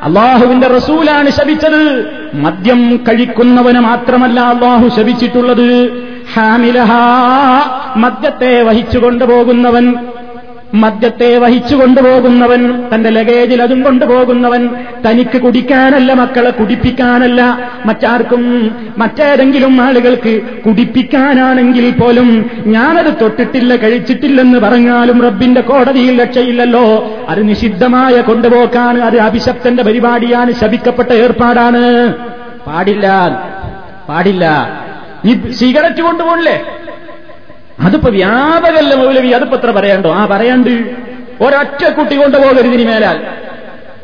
അള്ളാഹുവിന്റെ റസൂലാണ് ശപിച്ചത്. മദ്യം കഴിക്കുന്നവന് മാത്രമല്ല അള്ളാഹു ശപിച്ചിട്ടുള്ളത്. ഹാമിലഹ മദ്യത്തെ വഹിച്ചു കൊണ്ടുപോകുന്നവൻ മദ്യത്തെ വഹിച്ചു കൊണ്ടുപോകുന്നവൻ തന്റെ ലഗേജിൽ അതും കൊണ്ടുപോകുന്നവൻ തനിക്ക് കുടിക്കാനല്ല മക്കളെ കുടിപ്പിക്കാനല്ല. മറ്റാർക്കും മറ്റേതെങ്കിലും ആളുകൾക്ക് കുടിപ്പിക്കാനാണെങ്കിൽ പോലും ഞാനത് തൊട്ടിട്ടില്ല കഴിച്ചിട്ടില്ലെന്ന് പറഞ്ഞാലും റബ്ബിന്റെ കോടതിയിൽ രക്ഷയില്ലല്ലോ. അത് നിഷിദ്ധമായ കൊണ്ടുപോക്കാണ് അത് അഭിശപ്തന്റെ പരിപാടിയാണ് ശപിക്കപ്പെട്ട ഏർപ്പാടാണ്. പാടില്ല പാടില്ല. ഈ സിഗരറ്റ് കൊണ്ടുപോകണില്ലേ അതിപ്പോ വ്യാപകല്ല മൗലവി? അതിപ്പോ എത്ര പറയണ്ടോ? ആ പറയാണ്ട്. ഒരൊറ്റ കുട്ടി കൊണ്ടുപോകരുത് ഇനി മേലാൽ.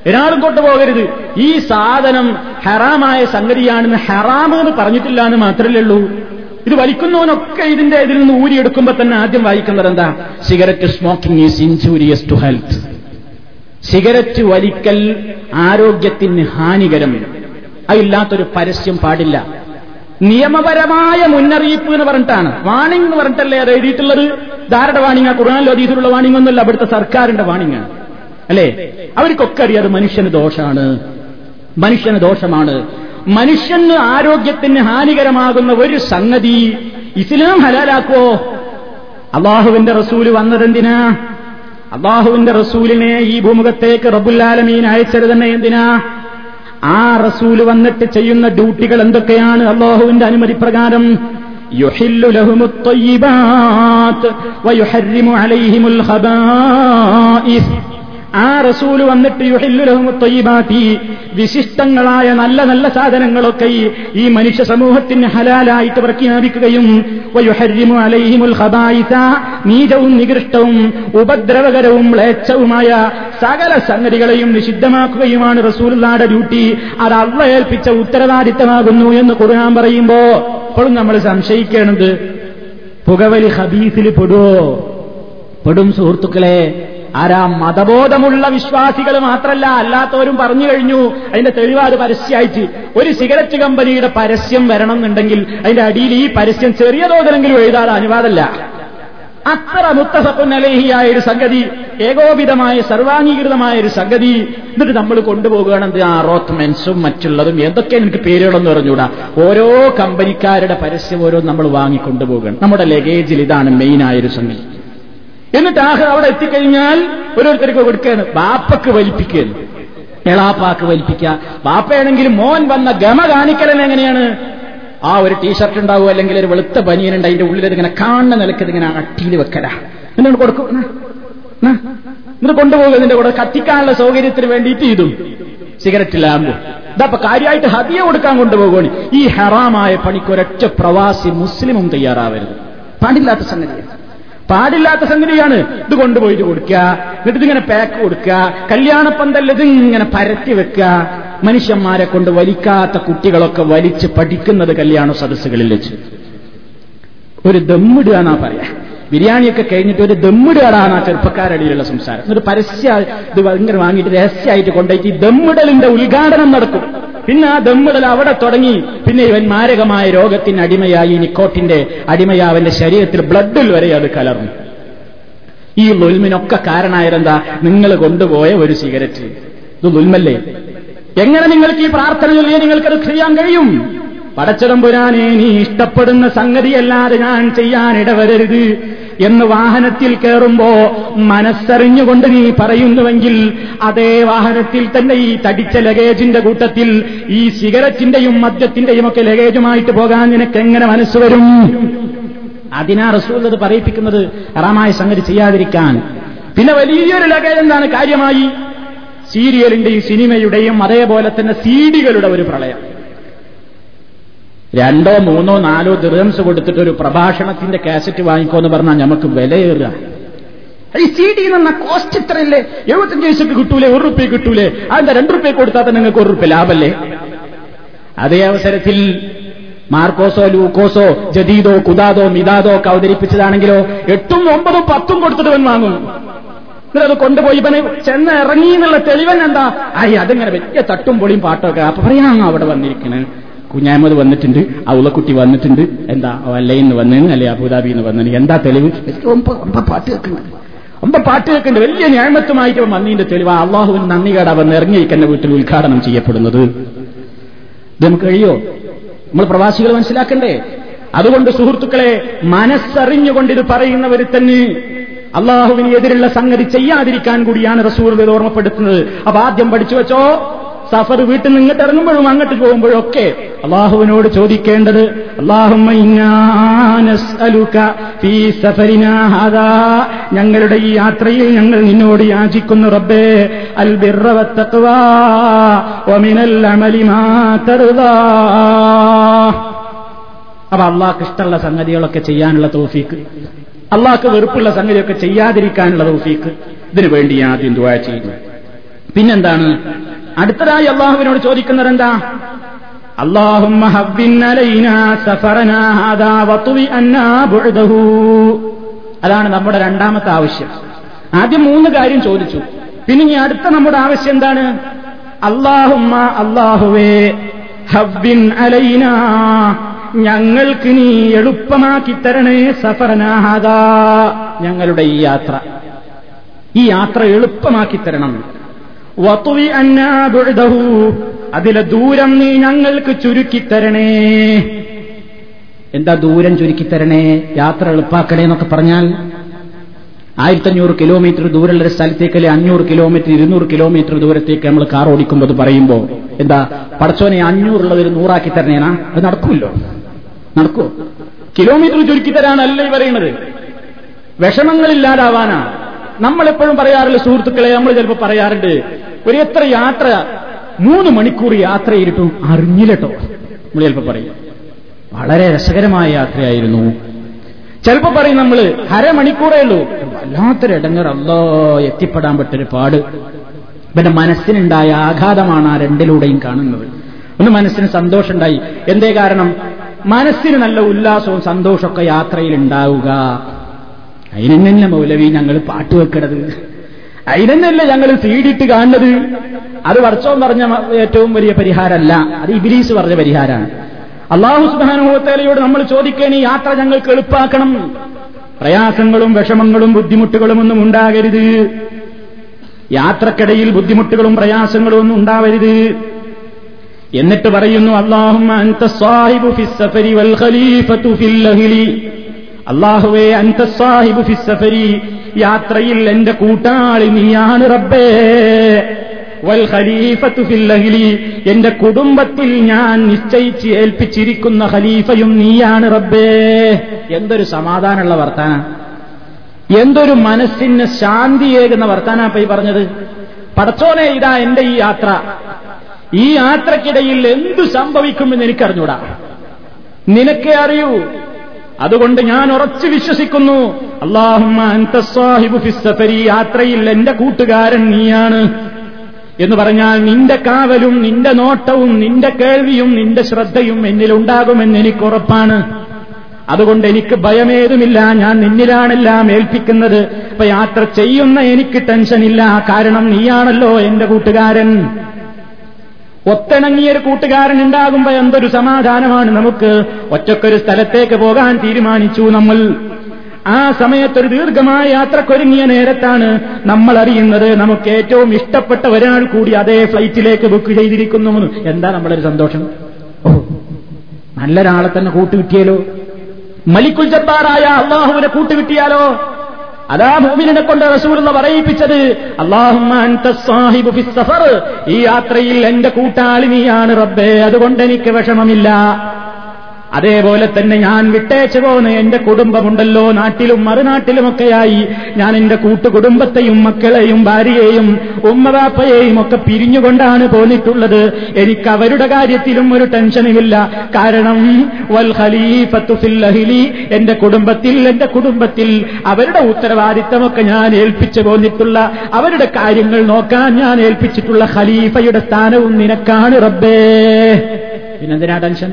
ഒരാളും കൊണ്ടുപോകരുത്. ഈ സാധനം ഹറാമായ സംഗതിയാണെന്ന് ഹറാമ് എന്ന് പറഞ്ഞിട്ടില്ല എന്ന് മാത്രമല്ലേ ഉള്ളൂ. ഇത് വലിക്കുന്നവനൊക്കെ ഇതിന്റെ ഇതിൽ നിന്ന് ഊരിയെടുക്കുമ്പോ തന്നെ ആദ്യം വായിക്കുന്നത് എന്താ? Cigarette smoking is injurious to health. Cigarette വലിക്കൽ ആരോഗ്യത്തിന് ഹാനികരം. അതില്ലാത്തൊരു പരസ്യം പാടില്ല. നിയമപരമായ മുന്നറിയിപ്പ് എന്ന് പറഞ്ഞിട്ടാണ്. വാണിംഗ് എന്ന് പറഞ്ഞിട്ടല്ലേ അത് എഴുതിയിട്ടുള്ളത്? ധാരണ വാണിംഗ് ഖുർആാനിലോ അതീതിലുള്ള വാണിംഗ് ഒന്നുമല്ല അവിടുത്തെ സർക്കാരിന്റെ വാണിംഗാണ് അല്ലേ? അവർക്കൊക്കെ അറിയാതെ മനുഷ്യന് ദോഷമാണ് മനുഷ്യന് ദോഷമാണ്. മനുഷ്യന് ആരോഗ്യത്തിന് ഹാനികരമാകുന്ന ഒരു സംഗതി ഇസ്ലാം ഹലാലാക്കോ അള്ളാഹുവിന്റെ റസൂൽ വന്നതെന്തിനാ? അള്ളാഹുവിന്റെ റസൂലിനെ ഈ ഭൂമുഖത്തേക്ക് റബുല്ലാലമീൻ അയച്ചത് തന്നെ എന്തിനാ? ആ റസൂല് വന്നിട്ട് ചെയ്യുന്ന ഡ്യൂട്ടികൾ എന്തൊക്കെയാണ് അള്ളാഹുവിന്റെ അനുമതി പ്രകാരം يحل لهم الطيبات ويحرم عليهم الخبائث ആ റസൂൽ വന്നിട്ട് യുഹില്ലുലഹും ത്വയ്യിബാത്തി. വിശിഷ്ടങ്ങളായ നല്ല നല്ല സാധനങ്ങളൊക്കെ ഈ- മനുഷ്യ സമൂഹത്തിന് ഹലാലായിട്ട് പ്രഖ്യാപിക്കുകയും അലൈഹിമുൽ ഖബായിസ നീചവും നികൃഷ്ടവും ഉപദ്രവകരവും മ്ലേച്ഛവുമായ സകല സംഗതികളെയും നിഷിദ്ധമാക്കുകയുമാണ് റസൂലുള്ളാടെ ഡ്യൂട്ടി. അത് അവ ഏൽപ്പിച്ച ഉത്തരവാദിത്തമാകുന്നു എന്ന് ഖുർആൻ പറയുമ്പോ ഇപ്പോഴും നമ്മൾ സംശയിക്കേണ്ടത് പുകവലി ഹബീസിൽ പെടുവോ പെടും സുഹൃത്തുക്കളെ ആരാ മതബോധമുള്ള വിശ്വാസികൾ മാത്രല്ല അല്ലാത്തവരും പറഞ്ഞു കഴിഞ്ഞു അതിന്റെ തെളിവാത് പരസ്യമായിട്ട് ഒരു സിഗരറ്റ് കമ്പനിയുടെ പരസ്യം വരണം എന്നുണ്ടെങ്കിൽ അതിന്റെ അടിയിൽ ഈ പരസ്യം ചെറിയ തോതിലെങ്കിലും എഴുതാതെ അനുവാദമല്ല. അത്ര മുത്തഫക്കുൻ അലേഹിയായ ഒരു സംഗതി ഏകോപിതമായ സർവാംഗീകൃതമായ ഒരു സംഗതി. എന്നിട്ട് നമ്മൾ കൊണ്ടുപോകുകയാണെങ്കിൽ ആ റോത്ത്മെൻസും മറ്റുള്ളതും എന്തൊക്കെ എനിക്ക് പേരുകളെന്ന് പറഞ്ഞുകൂടാ? ഓരോ കമ്പനിക്കാരുടെ പരസ്യം ഓരോ നമ്മൾ വാങ്ങിക്കൊണ്ടുപോകണം നമ്മുടെ ലഗേജിൽ ഇതാണ് മെയിനായൊരു സംഗതി. എന്നിട്ട് ആഹ് അവിടെ എത്തിക്കഴിഞ്ഞാൽ ഓരോരുത്തർക്ക് കൊടുക്കുകയാണ്. ബാപ്പക്ക് വലിപ്പിക്കുകയാണ്. എളാപ്പാക്ക് വലിപ്പിക്കുക. ബാപ്പയാണെങ്കിലും മോൻ വന്ന ഗമ കാണിക്കലെന്ന് എങ്ങനെയാണ്? ആ ഒരു ടീഷർട്ട് ഉണ്ടാവും അല്ലെങ്കിൽ ഒരു വെളുത്ത ബനിയനുണ്ട് അതിന്റെ ഉള്ളിൽ ഇങ്ങനെ കാണുന്ന നിലയ്ക്ക് ഇതിങ്ങനെ അട്ടിയിൽ വെക്കല. എന്നിട്ട് കൊടുക്കും. ന്നാ, ന്നാ. എന്നിട്ട് കൊണ്ടുപോകുക ഇതിന്റെ കൂടെ കത്തിക്കാനുള്ള സൗകര്യത്തിന് വേണ്ടിയിട്ട് ഇതും. Cigarette lamp. ഇതപ്പൊ കാര്യമായിട്ട് ഹതിയെ കൊടുക്കാൻ കൊണ്ടുപോകുകയാണ് ഈ ഹറാമായ പണിക്ക് ഒരൊറ്റ പ്രവാസി മുസ്ലിമും തയ്യാറാവരുത്. പാടില്ലാത്ത സംഗതിയാണ്. പാടില്ലാത്ത സംഗതിയാണ്. ഇത് കൊണ്ടുപോയിട്ട് കൊടുക്കുക. എന്നിട്ട് ഇതിങ്ങനെ പാക്ക് കൊടുക്കുക. കല്യാണപ്പന്തല്ല ഇതിങ്ങനെ പരത്തി വെക്കുക. മനുഷ്യന്മാരെ കൊണ്ട് വലിക്കാത്ത കുട്ടികളൊക്കെ വലിച്ച് പഠിക്കുന്നത് കല്യാണ സദസ്സുകളിൽ വെച്ച്. ഒരു ദമ്മിടുക പറയാ. ബിരിയാണിയൊക്കെ കഴിഞ്ഞിട്ട് ഒരു ദമ്മിടുകാടാണ് ആ ചെറുപ്പക്കാരടിയിലുള്ള സംസാരം. എന്നിട്ട് പരസ്യ ഇത് ഇങ്ങനെ വാങ്ങിയിട്ട് രഹസ്യമായിട്ട് കൊണ്ടുപോയിട്ട് ഈ ദമ്മിടലിന്റെ ഉദ്ഘാടനം നടക്കും. പിന്നെ ആ ദമ്മിടൽ അവിടെ തുടങ്ങി. പിന്നെ ഇവൻ മാരകമായ രോഗത്തിന് അടിമയായി. നിക്കോട്ടിന്റെ അടിമയാ അവന്റെ ശരീരത്തിൽ ബ്ലഡിൽ വരെ അത് കലർന്നു. ഈ ലുൽമിനൊക്കെ കാരണമായിരുന്നാ നിങ്ങൾ കൊണ്ടുപോയ ഒരു സിഗരറ്റ്. ഇത് ലുൽമല്ലേ എങ്ങനെ നിങ്ങൾക്ക് ഈ പ്രാർത്ഥന ചൊല്ലിയേ നിങ്ങൾക്കത് ചെയ്യാൻ കഴിയും? പടച്ചതമ്പുരാനെ നീ ഇഷ്ടപ്പെടുന്ന സംഗതിയല്ലാതെ ഞാൻ ചെയ്യാൻ ഇടവരരുത് എന്ന് വാഹനത്തിൽ കയറുമ്പോ മനസ്സറിഞ്ഞുകൊണ്ട് നീ പറയുന്നുവെങ്കിൽ അതേ വാഹനത്തിൽ തന്നെ ഈ തടിച്ച ലഗേജിന്റെ കൂട്ടത്തിൽ ഈ സിഗരറ്റിന്റെയും മദ്യത്തിന്റെയും ഒക്കെ ലഗേജുമായിട്ട് പോകാൻ നിനക്ക് എങ്ങനെ മനസ്സ് വരും? അതിനാ റസൂലത് പറയിപ്പിക്കുന്നത് ഹറാമായ സംഗതി ചെയ്യാതിരിക്കാൻ. പിന്നെ വലിയൊരു ലഗേജ് എന്താണ് കാര്യമായി? സീരിയലിന്റെയും സിനിമയുടെയും അതേപോലെ തന്നെ സീഡികളുടെ ഒരു പ്രളയം. രണ്ടോ മൂന്നോ നാലോ ദിർഹംസ് കൊടുത്തിട്ട് ഒരു പ്രഭാഷണത്തിന്റെ കാസറ്റ് വാങ്ങിക്കോന്ന് പറഞ്ഞാൽ നമുക്ക് വിലയേറുക. ഈ സി ഡി എന്ന കോസ്റ്റ് ഇത്രയല്ലേ? എഴുപത്തഞ്ച് പൈസക്ക് കിട്ടൂലേ ഒരു റുപ്യ കിട്ടൂലേ? അതെന്താ രണ്ട് റുപ്യ കൊടുത്താൽ തന്നെ നിങ്ങൾക്ക് ഒരു റുപ്യ ലാഭല്ലേ? അതേ അവസരത്തിൽ മാർക്കോസോ ലൂക്കോസോ ജദീദോ കുദാദോ മിതാദോ ഒക്കെ അവതരിപ്പിച്ചതാണെങ്കിലോ എട്ടും ഒമ്പതും പത്തും കൊടുത്തിട്ട് ഇവൻ വാങ്ങും. എന്നിട്ട് അത് കൊണ്ടുപോയി ഇവന് ചെന്ന് ഇറങ്ങി എന്നുള്ള തെളിവൻ എന്താ ആയി അതിങ്ങനെ വലിയ തട്ടും പൊളിയും പാട്ടൊക്കെ. അപ്പൊ പറയാ അവിടെ വന്നിരിക്കണ്. കുഞ്ഞാമത് വന്നിട്ടുണ്ട് ഔളക്കുട്ടി വന്നിട്ടുണ്ട്. എന്താ അല്ലയിൽ നിന്ന് വന്നതിന് അല്ലെ അബുദാബിയിൽ നിന്ന് വന്നതിന് എന്താ തെളിവ്? പാട്ട് കേൾക്കുന്നത് ഒമ്പ പാട്ട് കേൾക്കുന്നത് വലിയ ന്യായമത്വമായിട്ട് വന്നതിന്റെ തെളിവ്. അള്ളാഹുവിന് നന്ദി കേടാ വന്ന് ഇറങ്ങിയിരിക്കുന്ന വീട്ടിൽ ഉദ്ഘാടനം ചെയ്യപ്പെടുന്നത്. ഇത് നമുക്ക് കഴിയോ? നമ്മൾ പ്രവാസികൾ മനസ്സിലാക്കണ്ടേ? അതുകൊണ്ട് സുഹൃത്തുക്കളെ മനസ്സറിഞ്ഞുകൊണ്ട് ഇത് പറയുന്നവർ തന്നെ അള്ളാഹുവിനെതിരുള്ള സംഗതി ചെയ്യാതിരിക്കാൻ കൂടിയാണ് റസൂർ ഓർമ്മപ്പെടുത്തുന്നത്. അപ്പൊ ആദ്യം പഠിച്ചു വെച്ചോ? സഫർ വീട്ടിൽ നിന്ന് ഇങ്ങോട്ട് ഇറങ്ങുമ്പോഴും അങ്ങോട്ട് പോകുമ്പോഴും ഒക്കെ അള്ളാഹുവിനോട് ചോദിക്കേണ്ടത് ഞങ്ങളുടെ ഈ യാത്രയിൽ ഞങ്ങൾ നിന്നോട് യാചിക്കുന്നു റബ്ബേ അൽ അപ്പൊ അള്ളാഹ്ക്ക് ഇഷ്ടമുള്ള സംഗതികളൊക്കെ ചെയ്യാനുള്ള തോഫീക്ക് അള്ളാഹ്ക്ക് വെറുപ്പുള്ള സംഗതിയൊക്കെ ചെയ്യാതിരിക്കാനുള്ള തോഫീക്ക് ഇതിനു വേണ്ടി ആദ്യം ദുവാ ചെയ്യുന്നു. പിന്നെന്താണ്? അടുത്തതായി അള്ളാഹുവിനോട് ചോദിക്കുന്നത് എന്താ അതാണ് നമ്മുടെ രണ്ടാമത്തെ ആവശ്യം. ആദ്യം മൂന്ന് കാര്യം ചോദിച്ചു. പിന്നെ ഇനി അടുത്ത നമ്മുടെ ആവശ്യം എന്താണ്? അള്ളാഹുമ്മ അള്ളാഹുവേ ഹബ്ബിൻ അലൈന ഞങ്ങൾക്ക് നീ എളുപ്പമാക്കി തരണേ സഫറനാഹാദ ഞങ്ങളുടെ ഈ യാത്ര. ഈ യാത്ര എളുപ്പമാക്കി തരണം. അതിലെ ദൂരം നീ ഞങ്ങൾക്ക് ചുരുക്കിത്തരണേ. എന്താ ദൂരം ചുരുക്കിത്തരണേ? യാത്ര എളുപ്പാക്കണേ എന്നൊക്കെ പറഞ്ഞാൽ ആയിരത്തഞ്ഞൂറ് കിലോമീറ്റർ ദൂരമുള്ള ഒരു സ്ഥലത്തേക്ക് അല്ലെ അഞ്ഞൂറ് കിലോമീറ്റർ ഇരുന്നൂറ് കിലോമീറ്റർ ദൂരത്തേക്ക് നമ്മൾ കാർ ഓടിക്കുമ്പോൾ പറയുമ്പോ എന്താ പടച്ചോനെ അഞ്ഞൂറുള്ളത് ഒരു നൂറാക്കി തരണേനാ? അത് നടക്കുമല്ലോ. നടക്കുമോ കിലോമീറ്റർ ചുരുക്കി തരാനല്ല ഈ പറയുന്നത് വിഷമങ്ങളില്ലാതാവാനാ. നമ്മളെപ്പോഴും പറയാറില്ല സുഹൃത്തുക്കളെ നമ്മൾ ചിലപ്പോൾ പറയാറുണ്ട് ഒരു എത്ര യാത്ര? മൂന്ന് മണിക്കൂർ യാത്ര ചെയ്തിട്ടും അറിഞ്ഞില്ലട്ടോ. നമ്മൾ ചിലപ്പോൾ പറയും. വളരെ രസകരമായ യാത്രയായിരുന്നു. ചിലപ്പോ പറയും നമ്മൾ അരമണിക്കൂറേ ഉള്ളൂ. വല്ലാത്തൊരു ഇടങ്ങർ അല്ലോ എത്തിപ്പെടാൻ പറ്റൊരു പാട്. ഇവന്റെ മനസ്സിനുണ്ടായ ആഘാതമാണ് ആ രണ്ടിലൂടെയും കാണുന്നത്. ഒന്ന് മനസ്സിന് സന്തോഷമുണ്ടായി. എന്തേ കാരണം? മനസ്സിന് നല്ല ഉല്ലാസവും സന്തോഷമൊക്കെ യാത്രയിൽ ഉണ്ടാവുക അതിനെന്നല്ല മൗലവി ഞങ്ങൾ പാട്ട് വെക്കണത് അതിനെന്നല്ല ഞങ്ങൾ സീഡിട്ട് കാണുന്നത്? അത് വർഷവും പറഞ്ഞ ഏറ്റവും വലിയ പരിഹാരമല്ല. അത് ഇബിലീസ് പറഞ്ഞ പരിഹാരമാണ്. അള്ളാഹു സുബാനുഭവത്തേലയോട് നമ്മൾ ചോദിക്കേണി യാത്ര ഞങ്ങൾക്ക് എളുപ്പാക്കണം. പ്രയാസങ്ങളും വിഷമങ്ങളും ബുദ്ധിമുട്ടുകളും ഒന്നും ഉണ്ടാകരുത്. യാത്രക്കിടയിൽ ബുദ്ധിമുട്ടുകളും പ്രയാസങ്ങളും ഒന്നും ഉണ്ടാവരുത്. എന്നിട്ട് പറയുന്നു അള്ളാഹുവേ അൻത സാഹിബു ഫിസ്സഫരി യാത്രയിൽ എന്റെ കൂട്ടാളി നീയാണ് റബ്ബേ. വൽ ഖലീഫത്തു ഫില്ലഹിലി എന്റെ കുടുംബത്തിൽ ഞാൻ നിശ്ചയിച്ച് ഏൽപ്പിച്ചിരിക്കുന്ന ഖലീഫയും നീയാണ് റബ്ബേ. എന്തൊരു സമാധാനമുള്ള വർത്താന. എന്തൊരു മനസ്സിന് ശാന്തിയേകുന്ന വർത്താന പൈ പറഞ്ഞത്. പടച്ചോനെ ഇതാ എന്റെ ഈ യാത്ര. ഈ യാത്രക്കിടയിൽ എന്തു സംഭവിക്കുമെന്ന് എനിക്കറിഞ്ഞൂടാ. നിനക്കേ അറിയൂ അതുകൊണ്ട് ഞാൻ ഉറച്ചു വിശ്വസിക്കുന്നു. അള്ളാഹുമാരി യാത്രയിൽ എന്റെ കൂട്ടുകാരൻ നീയാണ്. എന്ന് പറഞ്ഞാൽ നിന്റെ കാവലും നിന്റെ നോട്ടവും നിന്റെ കേൾവിയും നിന്റെ ശ്രദ്ധയും എന്നിലുണ്ടാകുമെന്ന് എനിക്ക് ഉറപ്പാണ്. അതുകൊണ്ട് എനിക്ക് ഭയമേതുമില്ല ഞാൻ നിന്നിലാണെല്ലാം ഏൽപ്പിക്കുന്നത്. ഇപ്പൊ യാത്ര ചെയ്യുന്ന എനിക്ക് ടെൻഷനില്ല കാരണം നീയാണല്ലോ എന്റെ കൂട്ടുകാരൻ. ഒത്തിണങ്ങിയൊരു കൂട്ടുകാരൻ ഉണ്ടാകുമ്പോ എന്തൊരു സമാധാനമാണ് നമുക്ക്? ഒറ്റക്കൊരു സ്ഥലത്തേക്ക് പോകാൻ തീരുമാനിച്ചു നമ്മൾ. ആ സമയത്തൊരു ദീർഘമായ യാത്രക്കൊരുങ്ങിയ നേരത്താണ് നമ്മൾ അറിയുന്നത് നമുക്ക് ഏറ്റവും ഇഷ്ടപ്പെട്ട ഒരാൾ കൂടി അതേ ഫ്ലൈറ്റിലേക്ക് ബുക്ക് ചെയ്തിരിക്കുന്നു. എന്താ നമ്മളൊരു സന്തോഷം? നല്ലൊരാളെ തന്നെ കൂട്ടുകിട്ടിയാലോ? മലിക്കുൽ ജബ്ബാറായ അള്ളാഹുവിനെ കൂട്ടുകിട്ടിയാലോ? അതാ ഭൂമിനെ കൊണ്ട് റസൂലുള്ള പറയിപ്പിച്ചത് അള്ളാഹുമാൻ ഈ യാത്രയിൽ എന്റെ കൂട്ടാളി നീയാണ് റബ്ബേ അതുകൊണ്ട് എനിക്ക് വിഷമമില്ല. അതേപോലെ തന്നെ ഞാൻ വിട്ടേച്ചു പോന്ന് എന്റെ കുടുംബമുണ്ടല്ലോ. നാട്ടിലും മറുനാട്ടിലുമൊക്കെയായി ഞാൻ എന്റെ കൂട്ടുകുടുംബത്തെയും മക്കളെയും ഭാര്യയെയും ഉമ്മവാപ്പയെയും ഒക്കെ പിരിഞ്ഞുകൊണ്ടാണ് പോന്നിട്ടുള്ളത്. എനിക്ക് അവരുടെ കാര്യത്തിലും ഒരു ടെൻഷനുമില്ല. കാരണം വൽ ഖലീഫത്തു ഫിൽ അഹ്ലി എന്റെ കുടുംബത്തിൽ എന്റെ കുടുംബത്തിൽ അവരുടെ ഉത്തരവാദിത്തമൊക്കെ ഞാൻ ഏൽപ്പിച്ചു പോന്നിട്ടുള്ള അവരുടെ കാര്യങ്ങൾ നോക്കാൻ ഞാൻ ഏൽപ്പിച്ചിട്ടുള്ള ഖലീഫയുടെ സ്ഥാനവും നിനക്കാണ് റബ്ബേ. പിന്നെന്തിനാ ടെൻഷൻ?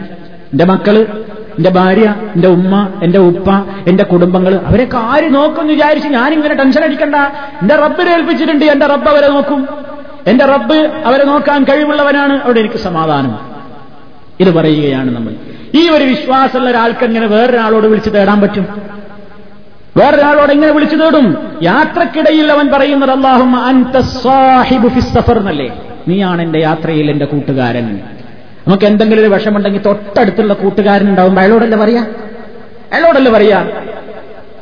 എന്റെ മക്കൾ എന്റെ ഭാര്യ എന്റെ ഉമ്മ എന്റെ ഉപ്പ എന്റെ കുടുംബങ്ങൾ അവരൊക്കെ ആര് നോക്കും വിചാരിച്ച് ഞാനിങ്ങനെ ടെൻഷൻ അടിക്കണ്ട. എന്റെ റബ്ബിനെ ഏൽപ്പിച്ചിട്ടുണ്ട് എന്റെ റബ്ബ് അവരെ നോക്കും. എന്റെ റബ്ബ് അവരെ നോക്കാൻ കഴിവുള്ളവനാണ് അവിടെ എനിക്ക് സമാധാനം. ഇത് പറയുകയാണ് നമ്മൾ. ഈ ഒരു വിശ്വാസമുള്ള ഒരാൾക്ക് എങ്ങനെ വേറൊരാളോട് വിളിച്ചു തേടാൻ പറ്റും? വേറൊരാളോട് എങ്ങനെ വിളിച്ചു തേടും? യാത്രക്കിടയിൽ അവൻ പറയുന്നത് അള്ളാഹും എന്നല്ലേ? നീയാണ് എന്റെ യാത്രയിൽ എന്റെ കൂട്ടുകാരൻ. നമുക്ക് എന്തെങ്കിലും ഒരു വിഷമുണ്ടെങ്കിൽ തൊട്ടടുത്തുള്ള കൂട്ടുകാരനുണ്ടാവും അയാളോടല്ലേ പറയാ? അയാളോടല്ലേ പറയാ?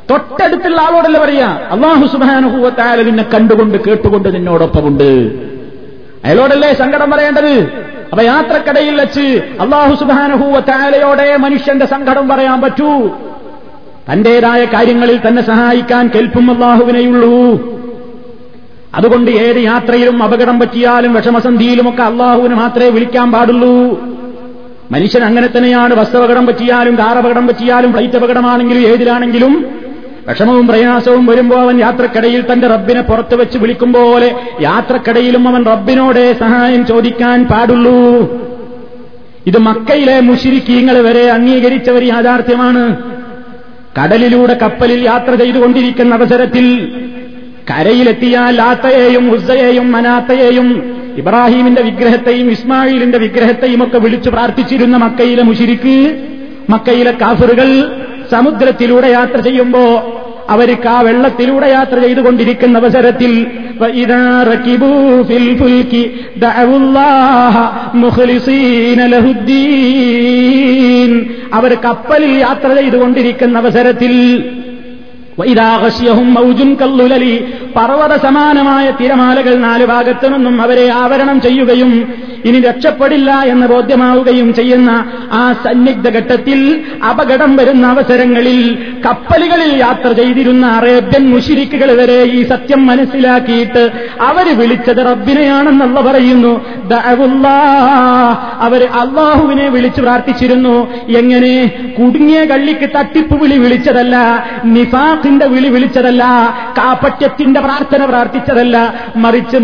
തൊട്ടടുത്തുള്ള ആളോടല്ലേ പറയാ? അള്ളാഹു സുബാനുഭൂവത്തായ നിന്നെ കണ്ടുകൊണ്ട് കേട്ടുകൊണ്ട് നിന്നോടൊപ്പമുണ്ട്. അയാളോടല്ലേ സങ്കടം പറയേണ്ടത്? അപ്പൊ യാത്രക്കടയിൽ വെച്ച് അള്ളാഹു സുബാനുഭൂവത്തായാലയോടെ മനുഷ്യന്റെ സങ്കടം പറയാൻ പറ്റൂ. തന്റേതായ കാര്യങ്ങളിൽ തന്നെ സഹായിക്കാൻ കേൾപ്പും അള്ളാഹുവിനെയുള്ളൂ. അതുകൊണ്ട് ഏത് യാത്രയിലും അപകടം പറ്റിയാലും വിഷമസന്ധിയിലുമൊക്കെ അള്ളാഹുവിന് മാത്രമേ വിളിക്കാൻ പാടുള്ളൂ. മനുഷ്യൻ അങ്ങനെ തന്നെയാണ്. ബസ് അപകടം പറ്റിയാലും കാർ അപകടം പറ്റിയാലും ഫ്ലൈറ്റ് അപകടമാണെങ്കിലും ഏതിലാണെങ്കിലും വിഷമവും പ്രയാസവും വരുമ്പോൾ അവൻ യാത്രക്കിടയിൽ തന്റെ റബ്ബിനെ പുറത്തു വെച്ച് വിളിക്കും പോലെ യാത്രക്കടയിലും അവൻ റബ്ബിനോടെ സഹായം ചോദിക്കാൻ പാടുള്ളൂ. ഇത് മക്കയിലെ മുഷിരിക്കീങ്ങൾ വരെ അംഗീകരിച്ച ഒരു യാഥാർത്ഥ്യമാണ്. കടലിലൂടെ കപ്പലിൽ യാത്ര ചെയ്തുകൊണ്ടിരിക്കുന്ന അവസരത്തിൽ കരയിലെത്തിയാൽ ലാത്തയെയും ഹുസയെയും മനാത്തയെയും ഇബ്രാഹീമിന്റെ വിഗ്രഹത്തെയും ഇസ്മായിലിന്റെ വിഗ്രഹത്തെയും ഒക്കെ വിളിച്ചു പ്രാർത്ഥിച്ചിരുന്ന മക്കയിലെ മുഷിരിക്ക് മക്കയിലെ കാഫറുകൾ സമുദ്രത്തിലൂടെ യാത്ര ചെയ്യുമ്പോ അവർക്ക് ആ വെള്ളത്തിലൂടെ യാത്ര ചെയ്തുകൊണ്ടിരിക്കുന്ന അവസരത്തിൽ അവർ കപ്പലിൽ യാത്ര ചെയ്തുകൊണ്ടിരിക്കുന്ന അവസരത്തിൽ കല്ലുലലി. പർവത സമാനമായ തിരമാലകൾ നാലു ഭാഗത്തു നിന്നും അവരെ ആവരണം ചെയ്യുകയും ഇനി രക്ഷപ്പെടില്ല എന്ന് ബോധ്യമാവുകയും ചെയ്യുന്ന ആ സന്നിഗ്ധ ഘട്ടത്തിൽ അപകടം വരുന്ന അവസരങ്ങളിൽ കപ്പലുകളിൽ യാത്ര ചെയ്തിരുന്ന അറേബ്യൻ മുഷിരിക്കുകൾ വരെ ഈ സത്യം മനസ്സിലാക്കിയിട്ട് അവർ വിളിച്ചത് റബ്ബിനെയാണെന്നുള്ള പറയുന്നു. അവർ അള്ളാഹുവിനെ വിളിച്ചു പ്രാർത്ഥിച്ചിരുന്നു. എങ്ങനെ? കുടുങ്ങിയ കള്ളിക്ക് തട്ടിപ്പ് വിളി വിളിച്ചതല്ല നിഫാഖിന്റെ വിളി വിളിച്ചതല്ല കാപ്പറ്റ്യത്തിന്റെ പ്രാർത്ഥന പ്രാർത്ഥിച്ചതല്ല. മറിച്ച്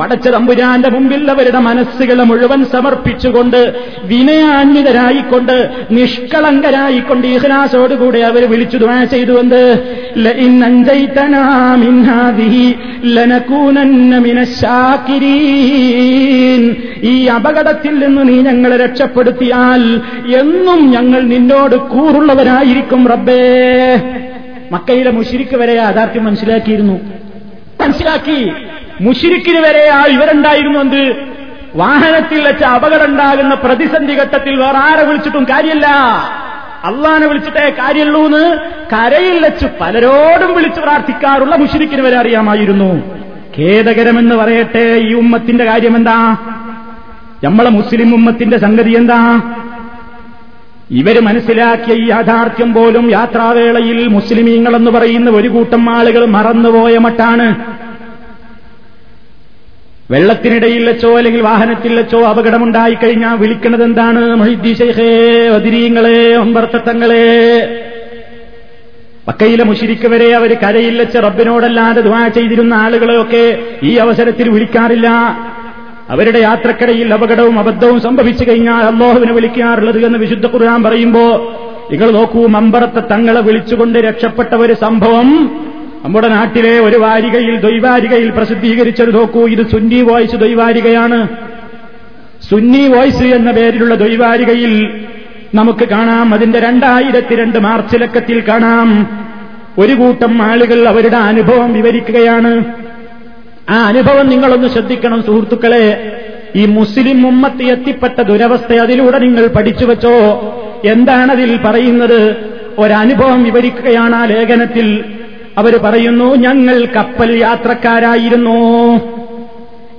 പടച്ച തമ്പുരാന്റെ മുമ്പിൽ അവരുടെ മനസ്സുകളെ മുഴുവൻ സമർപ്പിച്ചുകൊണ്ട് വിനയാന്വിതരായിക്കൊണ്ട് നിഷ്കളങ്കരായിക്കൊണ്ട് ഇഹ്ലാസോടുകൂടെ അവർ വിളിച്ചു ദുവാ ചെയ്തുകൊണ്ട് ഈ അപകടത്തിൽ നിന്ന് നീ ഞങ്ങളെ രക്ഷപ്പെടുത്തിയാൽ എന്നും ഞങ്ങൾ നിന്നോട് കൂറുള്ളവരായിരിക്കും റബ്ബേ. മക്കയിലെ മുഷിരിക്ക് വരെ യാഥാർത്ഥ്യം മനസ്സിലാക്കിയിരുന്നു. മനസ്സിലാക്കി. മുഷിരിക്കിന് വരെ ആ ഇവരുണ്ടായിരുന്നു എന്ത്? വാഹനത്തിൽ വെച്ച അപകടം ഉണ്ടാകുന്ന പ്രതിസന്ധി ഘട്ടത്തിൽ വേറെ ആരെ വിളിച്ചിട്ടും കാര്യമില്ല. അള്ളാനെ വിളിച്ചിട്ടേ കാര്യമുള്ളൂ എന്ന് കരയിൽ വെച്ച് പലരോടും വിളിച്ച് പ്രാർത്ഥിക്കാറുള്ള മുഷിരിക്കിന് വരെ അറിയാമായിരുന്നു. ഖേദകരമെന്ന് പറയട്ടെ ഈ ഉമ്മത്തിന്റെ കാര്യം എന്താ നമ്മളെ മുസ്ലിം ഉമ്മത്തിന്റെ സംഗതി എന്താ? ഇവർ മനസ്സിലാക്കിയ ഈ യാഥാർത്ഥ്യം പോലും യാത്രാവേളയിൽ മുസ്ലിമീങ്ങളെന്ന് പറയുന്ന ഒരു കൂട്ടം ആളുകൾ മറന്നുപോയ മട്ടാണ്. വെള്ളത്തിനിടയിൽ വെച്ചോ അല്ലെങ്കിൽ വാഹനത്തിൽ വെച്ചോ അപകടമുണ്ടായിക്കഴിഞ്ഞാൽ വിളിക്കുന്നത് എന്താണ് മൊഹിദ്ദി ഷെയ്ഖേ വതിരീങ്ങളെ ഒമ്പർത്തങ്ങളെ പക്കയിലെ മുഷിരിക്കവരെ അവർ കരയിൽ വെച്ച് റബ്ബിനോടല്ലാതെ ദുവാ ചെയ്തിരുന്ന ആളുകളെയൊക്കെ ഈ അവസരത്തിൽ വിളിക്കാറില്ല. അവരുടെ യാത്രക്കിടയിൽ അപകടവും അബദ്ധവും സംഭവിച്ചു കഴിഞ്ഞാൽ അള്ളാഹുവിനെ വിളിക്കാറുള്ളത് എന്ന് വിശുദ്ധ ഖുർആൻ പറയുമ്പോ നിങ്ങൾ നോക്കൂ മമ്പറത്തെ തങ്ങളെ വിളിച്ചുകൊണ്ട് രക്ഷപ്പെട്ട ഒരു സംഭവം. നമ്മുടെ നാട്ടിലെ ഒരു വാരികയിൽ ദ്വൈവാരികയിൽ പ്രസിദ്ധീകരിച്ചത് നോക്കൂ ഇത് സുന്നി വോയിസ് ദ്വൈവാരികയാണ്. സുന്നി വോയിസ് എന്ന പേരിലുള്ള ദ്വൈവാരികയിൽ നമുക്ക് കാണാം അതിന്റെ രണ്ടായിരത്തി രണ്ട് മാർച്ചിലക്കത്തിൽ കാണാം. ഒരു കൂട്ടം ആളുകൾ അവരുടെ അനുഭവം വിവരിക്കുകയാണ്. ആ അനുഭവം നിങ്ങളൊന്ന് ശ്രദ്ധിക്കണം സുഹൃത്തുക്കളെ. ഈ മുസ്ലിം ഉമ്മത്ത് എത്തിപ്പെട്ട ദുരവസ്ഥ അതിലൂടെ നിങ്ങൾ പഠിച്ചു വെച്ചോ? എന്താണതിൽ പറയുന്നത്? ഒരനുഭവം വിവരിക്കുകയാണ് ആ ലേഖനത്തിൽ. അവർ പറയുന്നു ഞങ്ങൾ കപ്പൽ യാത്രക്കാരായിരുന്നു.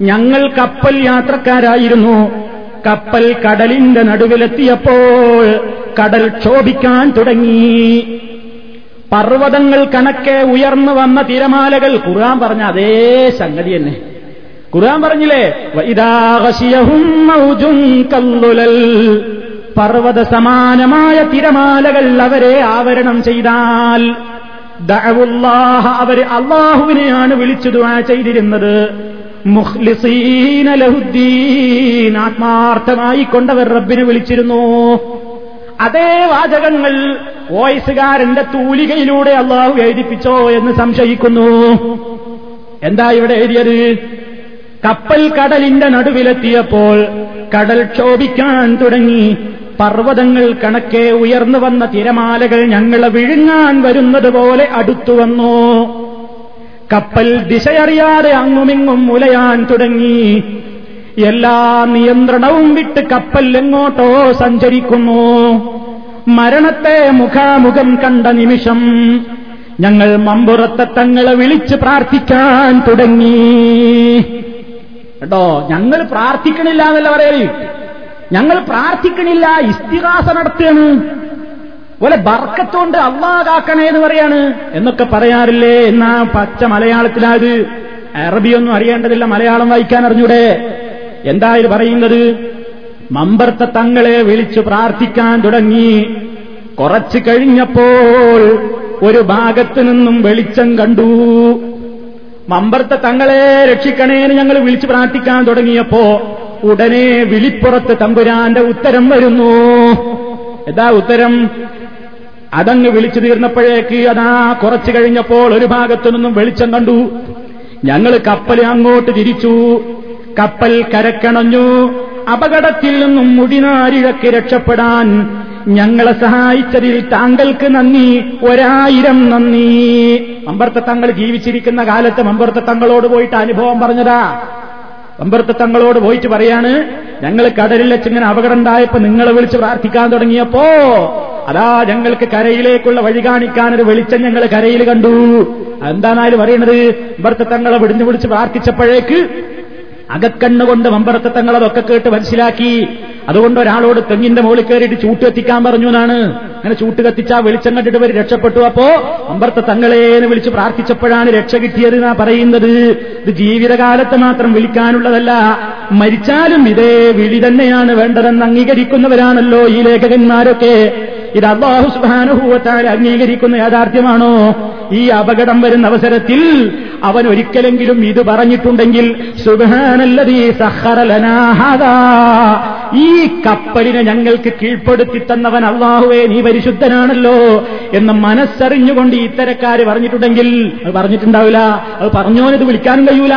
ഞങ്ങൾ കപ്പൽ യാത്രക്കാരായിരുന്നു. കപ്പൽ കടലിന്റെ നടുവിലെത്തിയപ്പോൾ കടൽ ക്ഷോഭിക്കാൻ തുടങ്ങി. പർവതങ്ങൾ കണക്കെ ഉയർന്നു വന്ന തിരമാലകൾ ഖുർആൻ പറഞ്ഞ അതേ സംഗതി തന്നെ. ഖുർആൻ പറഞ്ഞില്ലേ? പർവത സമാനമായ തിരമാലകൾ അവരെ ആവരണം ചെയ്താൽ അവർ അള്ളാഹുവിനെയാണ് വിളിച്ചു ദുആ ചെയ്തിരുന്നത്. ലഹുദ്ദീൻ ആത്മാർത്ഥമായി കൊണ്ടവർ റബ്ബിനെ വിളിച്ചിരുന്നു. അതേ വാചകങ്ങൾ വോയിസുകാരന്റെ തൂലികയിലൂടെ അള്ളാഹു എഴുതിപ്പിച്ചോ എന്ന് സംശയിക്കുന്നു. എന്താ ഇവിടെ എഴുതിയത്? കപ്പൽ കടലിന്റെ നടുവിലെത്തിയപ്പോൾ കടൽ ക്ഷോഭിക്കാൻ തുടങ്ങി. പർവതങ്ങൾ കണക്കെ ഉയർന്നു വന്ന തിരമാലകൾ ഞങ്ങളെ വിഴുങ്ങാൻ വരുന്നത് പോലെ അടുത്തു വന്നു. കപ്പൽ ദിശയറിയാതെ അങ്ങുമിങ്ങും മുലയാൻ തുടങ്ങി. എല്ലാ നിയന്ത്രണവും വിട്ട് കപ്പൽ എങ്ങോട്ടോ സഞ്ചരിക്കുന്നു. മരണത്തെ മുഖാമുഖം കണ്ട നിമിഷം ഞങ്ങൾ മമ്പുറത്തെ തങ്ങളെ വിളിച്ച് പ്രാർത്ഥിക്കാൻ തുടങ്ങി. കേട്ടോ ഞങ്ങൾ പ്രാർത്ഥിക്കണില്ല എന്നല്ല പറയൽ. ഞങ്ങൾ പ്രാർത്ഥിക്കണില്ല ഇസ്തിഹാസ നടത്തുകയാണ്. പോലെ ബർക്കത്തോണ്ട് അള്ളാതാക്കണേ എന്ന് പറയാണ്. എന്നൊക്കെ പറയാറില്ലേ? എന്നാ പച്ച മലയാളത്തിലാത് അറബിയൊന്നും അറിയേണ്ടതില്ല മലയാളം വായിക്കാൻ അറിഞ്ഞൂടെ. എന്താ ഇത് പറയുന്നത്? മമ്പർത്ത തങ്ങളെ വിളിച്ചു പ്രാർത്ഥിക്കാൻ തുടങ്ങി. കുറച്ചു കഴിഞ്ഞപ്പോൾ ഒരു ഭാഗത്തു നിന്നും വെളിച്ചം കണ്ടു. മമ്പർത്ത തങ്ങളെ രക്ഷിക്കണേന്ന് ഞങ്ങൾ വിളിച്ചു പ്രാർത്ഥിക്കാൻ തുടങ്ങിയപ്പോ ഉടനെ വിളിപ്പുറത്ത് തമ്പുരാന്റെ ഉത്തരം വരുന്നു. എന്താ ഉത്തരം? അതങ്ങ് വിളിച്ചു തീർന്നപ്പോഴേക്ക് അതാ കുറച്ചു കഴിഞ്ഞപ്പോൾ ഒരു ഭാഗത്തു നിന്നും വെളിച്ചം കണ്ടു. ഞങ്ങൾ കപ്പൽ അങ്ങോട്ട് തിരിച്ചു. കപ്പൽ കരക്കണഞ്ഞു. അപകടത്തിൽ നിന്നും മുടിനാരിഴക്ക് രക്ഷപ്പെടാൻ ഞങ്ങളെ സഹായിച്ചതിൽ താങ്കൾക്ക് നന്ദി. ഒരായിരം നന്ദി. മമ്പർത്ത തങ്ങൾ ജീവിച്ചിരിക്കുന്ന കാലത്ത് മമ്പർത്ത തങ്ങളോട് പോയിട്ട് അനുഭവം പറഞ്ഞതാ. മമ്പർത്ത തങ്ങളോട് പോയിട്ട് പറയാണ് ഞങ്ങൾ കടലിൽ വെച്ചിങ്ങനെ അപകടം ഉണ്ടായപ്പോ നിങ്ങളെ വിളിച്ച് പ്രാർത്ഥിക്കാൻ തുടങ്ങിയപ്പോ അതാ ഞങ്ങൾക്ക് കരയിലേക്കുള്ള വഴി കാണിക്കാൻ ഒരു വെളിച്ചം ഞങ്ങൾ കരയിൽ കണ്ടു. എന്താണായാലും പറയുന്നത് മമ്പർത്ത തങ്ങളെ വിടിഞ്ഞു വിളിച്ച് പ്രാർത്ഥിച്ചപ്പോഴേക്ക് അകക്കണ്ണുകൊണ്ട് മമ്പറത്തങ്ങൾ അതൊക്കെ കേട്ട് മനസ്സിലാക്കി. അതുകൊണ്ട് ഒരാളോട് തെങ്ങിന്റെ മുകളിൽ കയറിയിട്ട് ചൂട്ട് കത്തിക്കാൻ പറഞ്ഞു എന്നാണ്. അങ്ങനെ ചൂട്ട് കത്തിച്ചാ വെളിച്ചം കണ്ടിട്ട് വരെ രക്ഷപ്പെട്ടു. അപ്പോ അമ്പർത്ത തങ്ങളേന്ന് വിളിച്ച് പ്രാർത്ഥിച്ചപ്പോഴാണ് രക്ഷ കിട്ടിയത് എന്നാ പറയുന്നത്. ഇത് ജീവിതകാലത്ത് മാത്രം വിളിക്കാനുള്ളതല്ല മരിച്ചാലും ഇതേ വിളി തന്നെയാണ് വേണ്ടതെന്ന് അംഗീകരിക്കുന്നവരാണല്ലോ ഈ ലേഖകന്മാരൊക്കെ. ഇത് അള്ളാഹു സുബാനുഭൂവത്താൽ അംഗീകരിക്കുന്ന യാഥാർത്ഥ്യമാണോ? ഈ അപകടം വരുന്ന അവസരത്തിൽ അവൻ ഒരിക്കലെങ്കിലും ഇത് പറഞ്ഞിട്ടുണ്ടെങ്കിൽ ഈ കപ്പലിനെ ഞങ്ങൾക്ക് കീഴ്പ്പെടുത്തി തന്നവൻ അള്ളാഹുവേ നീ പരിശുദ്ധനാണല്ലോ എന്ന് മനസ്സറിഞ്ഞുകൊണ്ട് ഇത്തരക്കാര് പറഞ്ഞിട്ടുണ്ടെങ്കിൽ അത് പറഞ്ഞിട്ടുണ്ടാവില്ല. അത് പറഞ്ഞോന് ഇത് വിളിക്കാനും കഴിയൂല.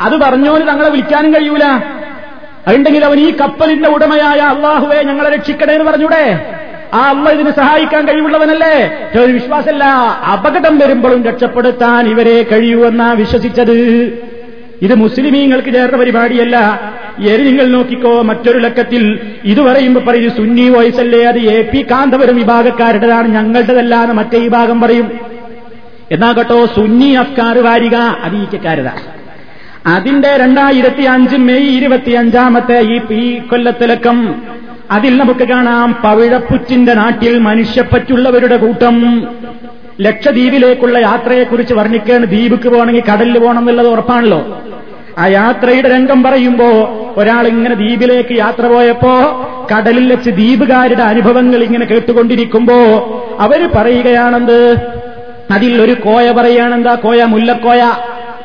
അത് പറഞ്ഞോന് തങ്ങളെ വിളിക്കാനും കഴിയൂല. അതുണ്ടെങ്കിൽ അവൻ ഈ കപ്പലിന്റെ ഉടമയായ അള്ളാഹുവെ ഞങ്ങളെ രക്ഷിക്കണേ എന്ന് പറഞ്ഞൂടെ? ആ അമ്മ ഇതിന് സഹായിക്കാൻ കഴിവുള്ളവനല്ലേ? ഒരു വിശ്വാസമല്ല. അപകടം വരുമ്പോഴും രക്ഷപ്പെടുത്താൻ ഇവരെ കഴിയുമെന്നാ വിശ്വസിച്ചത്. ഇത് മുസ്ലിമീങ്ങൾക്ക് ചേർന്ന പരിപാടിയല്ല. എരി നിങ്ങൾ നോക്കിക്കോ മറ്റൊരു ലക്കത്തിൽ ഇത് പറയുമ്പോ പറയും സുന്നി വോയിസല്ലേ അത് എ പി കാന്തപുരം വിഭാഗക്കാരുടേതാണ് ഞങ്ങളുടേതല്ലാന്ന് മറ്റേ വിഭാഗം പറയും. എന്നാ കേട്ടോ സുന്നി അഫ്കാർ വാരിക അത് അതിന്റെ രണ്ടായിരത്തി അഞ്ച് മെയ് ഇരുപത്തിയഞ്ചാമത്തെ ഈ കൊല്ലത്തിലക്കം അതിൽ നമുക്ക് കാണാം പവിഴപ്പുറ്റിന്റെ നാട്ടിൽ മനുഷ്യപ്പറ്റുള്ളവരുടെ കൂട്ടം. ലക്ഷദ്വീപിലേക്കുള്ള യാത്രയെക്കുറിച്ച് വർണിക്കുകയാണ് ദ്വീപിക്ക് പോകണമെങ്കിൽ കടലിൽ പോകണം എന്നുള്ളത് ഉറപ്പാണല്ലോ. ആ യാത്രയുടെ രംഗം പറയുമ്പോ ഒരാൾ ഇങ്ങനെ ദ്വീപിലേക്ക് യാത്ര പോയപ്പോ കടലിൽ വെച്ച് ദ്വീപുകാരുടെ അനുഭവങ്ങൾ ഇങ്ങനെ കേട്ടുകൊണ്ടിരിക്കുമ്പോ അവർ പറയുകയാണെന്ത്? അതിൽ ഒരു കോയ പറയുകയാണെന്താ? കോയ മുല്ലക്കോയ.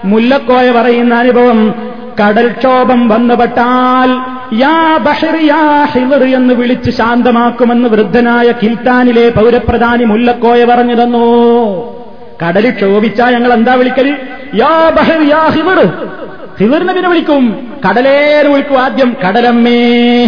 മുല്ലക്കോയ പറയുന്ന അനുഭവം കടൽക്ഷോഭം വന്നുപെട്ടാൽ യാ ബഹർ യാ എന്ന് വിളിച്ച് ശാന്തമാക്കുമെന്ന് വൃദ്ധനായ കിൽത്താനിലെ പൗരപ്രധാനി മുല്ലക്കോയ പറഞ്ഞു തന്നു. കടലിൽ ക്ഷോഭിച്ചാ ഞങ്ങൾ എന്താ വിളിക്കൽ? യാ ബഹർ യാ ഹിവർ. നബിനെ വിളിക്കും. കടലേന്ന് വിളിക്കും ആദ്യം കടലമ്മേ.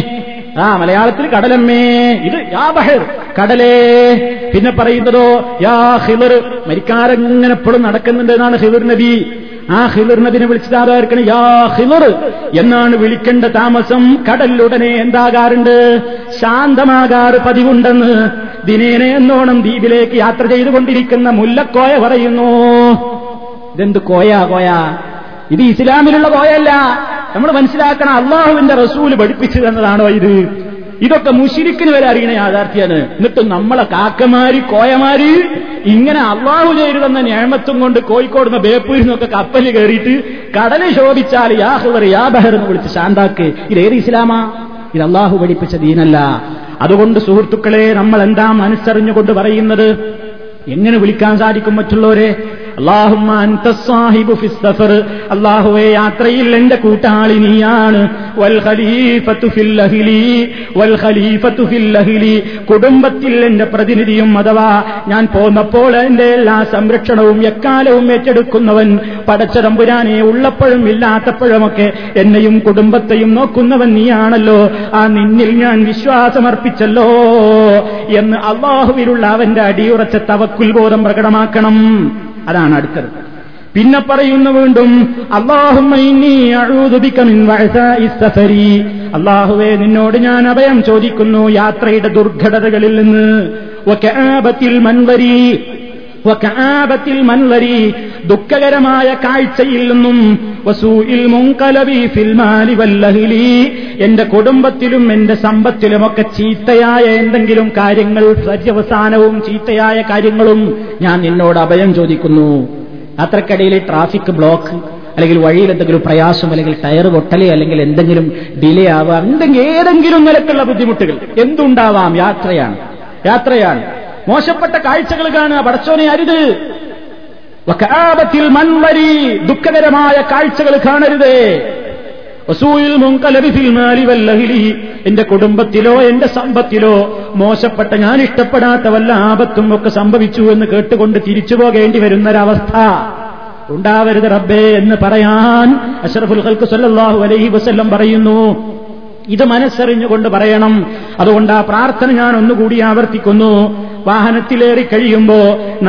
ആ മലയാളത്തിൽ കടലമ്മേ. ഇത് യാ ബഹർ കടലേ. പിന്നെ പറയുന്നതോ യാ ഹിവർ. മരിക്കാരെങ്ങനെ എപ്പോഴും നടക്കുന്നുണ്ട് എന്നാണ് ഹിവർ നബി. ആ ഹിവർ നബിനെ വിളിച്ചതായിരിക്കണം യാ ഹിവർ. എന്നാണ് വിളിക്കേണ്ട താമസം കടലിലുടനെ എന്താകാറുണ്ട്? ശാന്തമാകാറ് പതിവുണ്ടെന്ന് ദിനേനെ എന്നോണം ദ്വീപിലേക്ക് യാത്ര ചെയ്തുകൊണ്ടിരിക്കുന്ന മുല്ലക്കോയ പറയുന്നു. ഇതെന്ത് കോയ കോയ? ഇത് ഇസ്ലാമിലുള്ള കോയല്ല. നമ്മൾ മനസ്സിലാക്കണം അള്ളാഹുവിന്റെ റസൂൽ പഠിപ്പിച്ചു തന്നതാണോ ഇത്? ഇതൊക്കെ മുഷിരിക്കിന് വരെ അറിയണ യാഥാർത്ഥ്യാണ്. എന്നിട്ട് നമ്മളെ കാക്കമാരി കോയമാരി ഇങ്ങനെ അള്ളാഹു ചെയ്തു തന്ന ഞാമത്തും കൊണ്ട് നിന്ന് ബേപ്പൂരിൽ നിന്നൊക്കെ കപ്പലിൽ കയറിയിട്ട് കടൽ ശോഭിച്ചാൽ യാഹുവർ യാ ബഹർ എന്ന് വിളിച്ച് ശാന്താക്ക്. ഇതേത് ഇസ്ലാമാ? ഇത് അള്ളാഹു പഠിപ്പിച്ച ദീനല്ല. അതുകൊണ്ട് സുഹൃത്തുക്കളെ നമ്മൾ എന്താ മനസ്സറിഞ്ഞുകൊണ്ട് പറയുന്നത്? എങ്ങനെ വിളിക്കാൻ സാധിക്കും മറ്റുള്ളവരെ? അള്ളാഹുവെ യാത്രയിൽ എന്റെ കൂട്ടാളി നീയാണ്. കുടുംബത്തിൽ എന്റെ പ്രതിനിധിയും അഥവാ ഞാൻ പോന്നപ്പോൾ എന്റെ എല്ലാ സംരക്ഷണവും എക്കാലവും ഏറ്റെടുക്കുന്നവൻ പടച്ചതമ്പുരാനെ ഉള്ളപ്പോഴും ഇല്ലാത്തപ്പോഴുമൊക്കെ എന്നെയും കുടുംബത്തെയും നോക്കുന്നവൻ നീയാണല്ലോ. ആ നിന്നിൽ ഞാൻ വിശ്വാസമർപ്പിച്ചല്ലോ എന്ന് അള്ളാഹുവിലുള്ള അവന്റെ അടിയുറച്ച തവക്കുൽ ബോധം പ്രകടമാക്കണം. അതാണ് അടുത്തത്. പിന്നെ പറയുന്നു വീണ്ടും അള്ളാഹുവേ നിന്നോട് ഞാൻ അഭയം ചോദിക്കുന്നു യാത്രയുടെ ദുർഘടതകളിൽ നിന്ന്. മൻവരി. മൻവരി. ദുഃഖകരമായ കാഴ്ചയിൽ നിന്നും എന്റെ കുടുംബത്തിലും എന്റെ സമ്പത്തിലുമൊക്കെ ചീത്തയായ എന്തെങ്കിലും കാര്യങ്ങൾ പര്യവസാനവും ചീത്തയായ കാര്യങ്ങളും ഞാൻ നിന്നോട് അഭയം ചോദിക്കുന്നു. യാത്രക്കിടയിൽ ട്രാഫിക് ബ്ലോക്ക് അല്ലെങ്കിൽ വഴിയിൽ എന്തെങ്കിലും പ്രയാസം അല്ലെങ്കിൽ ടയർ പൊട്ടലേ അല്ലെങ്കിൽ എന്തെങ്കിലും ഡിലേ ആവാം എന്തെങ്കിലും ഏതെങ്കിലും നിലക്കുള്ള ബുദ്ധിമുട്ടുകൾ എന്തുണ്ടാവാം? യാത്രയാണ്. യാത്രയാണ്. മോശപ്പെട്ട കാഴ്ചകൾ കാണുക പടച്ചോനെ അരുത്. വകാബത്തിൽ മൺവരി ദുഃഖകരമായ കാഴ്ചകൾ കാണരുത്. എന്റെ കുടുംബത്തിലോ എന്റെ സമ്പത്തിലോ മോശപ്പെട്ട ഞാൻ ഇഷ്ടപ്പെടാത്ത വല്ല ആപത്തും ഒക്കെ സംഭവിച്ചു എന്ന് കേട്ടുകൊണ്ട് തിരിച്ചു പോകേണ്ടി വരുന്നൊരവസ്ഥ. ഉണ്ടാവരുത് റബ്ബേ എന്ന് പറയാൻ അഷറഫുൽ ഹൽക്ക് സല്ലാഹു അലൈഹി വസ്ല്ലം പറയുന്നു. ഇത് മനസ്സറിഞ്ഞുകൊണ്ട് പറയണം. അതുകൊണ്ട് ആ പ്രാർത്ഥന ഞാൻ ഒന്നുകൂടി ആവർത്തിക്കുന്നു. വാഹനത്തിലേറി കഴിയുമ്പോ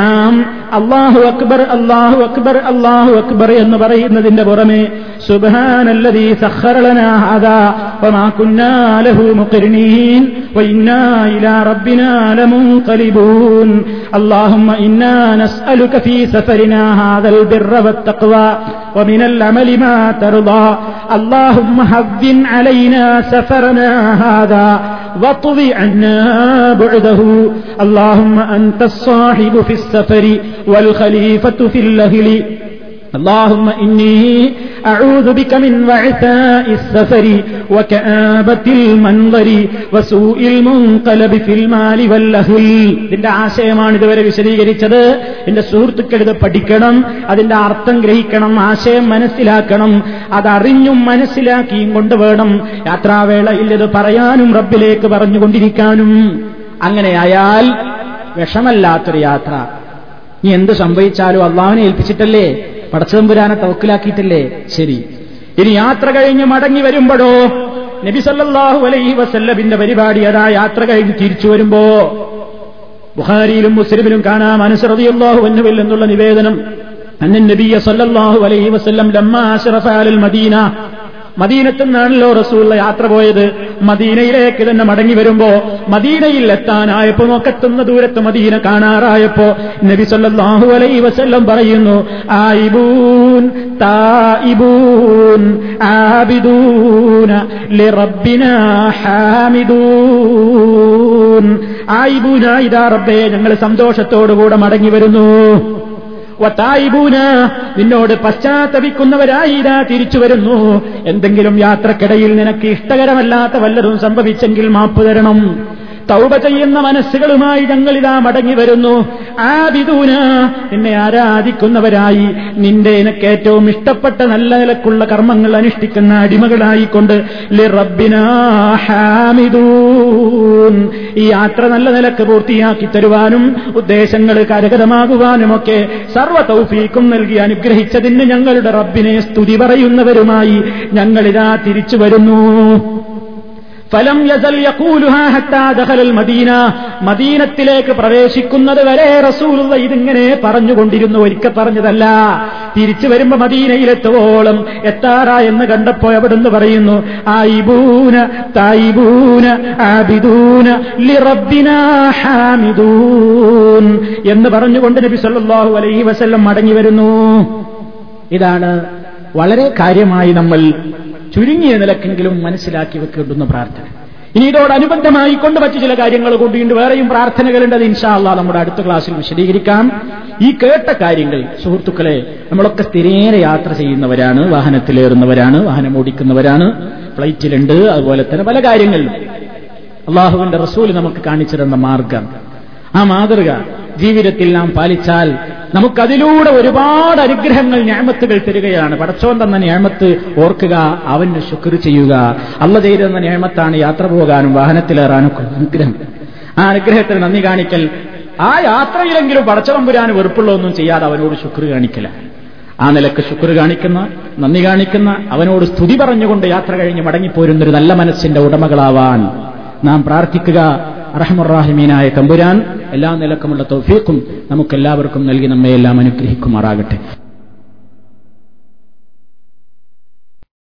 നാം അള്ളാഹു അക്ബർ അള്ളാഹു അക്ബർ അള്ളാഹു അക്ബർ എന്ന് പറയുന്നതിന്റെ പുറമെ സുബാനല്ലതീ സഖറലനാഹാദാ وما كنا له مقرنين وإنا إلى ربنا لمنقلبون اللهم إنا نسألك في سفرنا هذا البر والتقوى ومن العمل ما ترضى اللهم هون علينا سفرنا هذا واطوي عنا بعده. اللهم أنت الصاحب في السفر والخليفة في الأهل. اللهم إني أعوذ بك من وعثاء السفر وكآبة المنظر وسوء المنقلب في المال والأهل ഇതിന്റെ ആശയമാണ് ഇതുവരെ വിശദീകരിച്ചത് എന്റെ സുഹൃത്തുക്കൾ ഇത് പഠിക്കണം അതിന്റെ അർത്ഥം ഗ്രഹിക്കണം ആശയം മനസ്സിലാക്കണം അതറിഞ്ഞും മനസ്സിലാക്കിയും കൊണ്ടുവേണം യാത്രാവേളയിൽ ഇത് പറയാനും റബ്ബിലേക്ക് പറഞ്ഞുകൊണ്ടിരിക്കാനും അങ്ങനെയായാൽ വിഷമല്ലാത്തൊരു യാത്ര നീ എന്ത് സംഭവിച്ചാലും അള്ളാവിനെ ഏൽപ്പിച്ചിട്ടല്ലേ പടച്ചതമ്പുരാനെ തവക്കിലാക്കിയിട്ടല്ലേ? ശരി. ഇനി യാത്ര കഴിഞ്ഞ് മടങ്ങി വരുമ്പോഴോ നബിസല്ലാഹു അലൈഹി വസല്ലബിന്റെ പരിപാടി അതാ യാത്ര കഴിഞ്ഞ് തിരിച്ചു വരുമ്പോ? ബുഹാരിയിലും മുസ്ലിമിലും കാണാം അനുസൃതിയല്ലാഹു എന്നുവിൽ എന്നുള്ള നിവേദനം. അന്നൻ നബിയ സല്ലാഹു അലൈഹി വസല്ലം ലമ്മ അഷ്റഫ അൽ മദീന മദീനത്തു നിന്നാണല്ലോ റസൂള്ള യാത്ര പോയത്. മദീനയിലേക്ക് തന്നെ മടങ്ങി വരുമ്പോ മദീനയിൽ എത്താനായപ്പോ നോക്കത്തുന്ന ദൂരത്ത് മദീന കാണാറായപ്പോ നബി സല്ലാഹു അലൈ വസല്ലം പറയുന്നു ആയിബൂൻ ആബിദൂന ഹാമിദൂൻ. റബ്ബേ ഞങ്ങൾ സന്തോഷത്തോടുകൂടെ മടങ്ങി വരുന്നു. നിന്നോട് പശ്ചാത്തപിക്കുന്നവരായി ഇതാ തിരിച്ചു വരുന്നു. എന്തെങ്കിലും യാത്രക്കിടയിൽ നിനക്ക് ഇഷ്ടകരമല്ലാത്ത വല്ലതും സംഭവിച്ചെങ്കിൽ മാപ്പ് തരണം. തൗബ ചെയ്യുന്ന മനസ്സുകളുമായി ഞങ്ങളിതാ മടങ്ങി വരുന്നു. ആ വിദൂന നിന്നെ ആരാധിക്കുന്നവരായി നിന്റെ നിനക്ക് ഏറ്റവും ഇഷ്ടപ്പെട്ട നല്ല നിലക്കുള്ള കർമ്മങ്ങൾ അനുഷ്ഠിക്കുന്ന അടിമകളായിക്കൊണ്ട് ഈ യാത്ര നല്ല നിലയ്ക്ക് പൂർത്തിയാക്കി തരുവാനും ഉദ്ദേശങ്ങൾ കരകരമാകുവാനുമൊക്കെ സർവ തൗഫീക്കും നൽകി അനുഗ്രഹിച്ചതിന് ഞങ്ങളുടെ റബ്ബിനെ സ്തുതി പറയുന്നവരുമായി ഞങ്ങളിതാ തിരിച്ചു വരുന്നു. ഫലം യസൽ യഖൂലുഹാ ഹത്താ ദഖലൽ മദീന. മദീനത്തിലേക്ക് പ്രവേശിക്കുന്നത് വരെ റസൂലുള്ള ഇതിങ്ങനെ പറഞ്ഞുകൊണ്ടിരുന്നു. ഒരിക്കൽ പറഞ്ഞതല്ല. തിരിച്ചു വരുമ്പോ മദീനയിലെത്തുവോളം എത്താറ എന്ന് കണ്ടപ്പോ എവിടുന്ന് പറയുന്നു ആയിബൂന തായിബൂന ആബിദൂന ലിറബിന ഹാമിദൂൻ എന്ന് പറഞ്ഞുകൊണ്ട് നബി സല്ലാഹു അലൈഹി വസല്ലം മടങ്ങി വരുന്നു. ഇതാണ് വളരെ കാര്യമായി നമ്മൾ ചുരുങ്ങിയ നിലക്കെങ്കിലും മനസ്സിലാക്കി വെക്കേണ്ടുന്ന പ്രാർത്ഥന. ഇനി ഇതോടനുബന്ധമായി കൊണ്ട് മറ്റു ചില കാര്യങ്ങൾ കൊണ്ടുണ്ട് വേറെയും പ്രാർത്ഥനകളുണ്ട്. അത് ഇൻഷാല്ല നമ്മുടെ അടുത്ത ക്ലാസ്സിൽ വിശദീകരിക്കാം. ഈ കേട്ട കാര്യങ്ങൾ സുഹൃത്തുക്കളെ നമ്മളൊക്കെ സ്ഥിരേന യാത്ര ചെയ്യുന്നവരാണ് വാഹനത്തിലേറുന്നവരാണ് വാഹനം ഓടിക്കുന്നവരാണ് ഫ്ലൈറ്റിലുണ്ട് അതുപോലെ തന്നെ പല കാര്യങ്ങളിലും അള്ളാഹുവിന്റെ റസൂൽ നമുക്ക് കാണിച്ചിരുന്ന മാർഗം. ആ മാതൃക ജീവിതത്തിൽ നാം പാലിച്ചാൽ നമുക്കതിലൂടെ ഒരുപാട് അനുഗ്രഹങ്ങൾ ഞാമത്തുകൾ തരികയാണ്. പടച്ചോൻ തന്ന ഞാമത്ത് ഓർക്കുക അവന് ശുക്ർ ചെയ്യുക. അല്ല ചെയ്തെന്ന ഞാമത്താണ് യാത്ര പോകാനും വാഹനത്തിലേറാനും അനുഗ്രഹം. ആ അനുഗ്രഹത്തിന് നന്ദി കാണിക്കൽ. ആ യാത്രയിലെങ്കിലും പടച്ചതമ്പുരാന് വെറുപ്പുള്ളതൊന്നും ചെയ്യാതെ അവനോട് ശുക്ർ കാണിക്കല. ആ നിലയ്ക്ക് ശുക്ർ കാണിക്കുന്ന നന്ദി കാണിക്കുന്ന അവനോട് സ്തുതി പറഞ്ഞുകൊണ്ട് യാത്ര കഴിഞ്ഞ് മടങ്ങിപ്പോരുന്നൊരു നല്ല മനസ്സിന്റെ ഉടമകളാവാൻ നാം പ്രാർത്ഥിക്കുക. അറഹമുറാഹിമീനായ തമ്പുരാൻ എല്ലാ നിലക്കുമുള്ള തൗഫീഖും നമുക്കെല്ലാവർക്കും നൽകി നമ്മയെല്ലാം അനുഗ്രഹിക്കുമാറാകട്ടെ.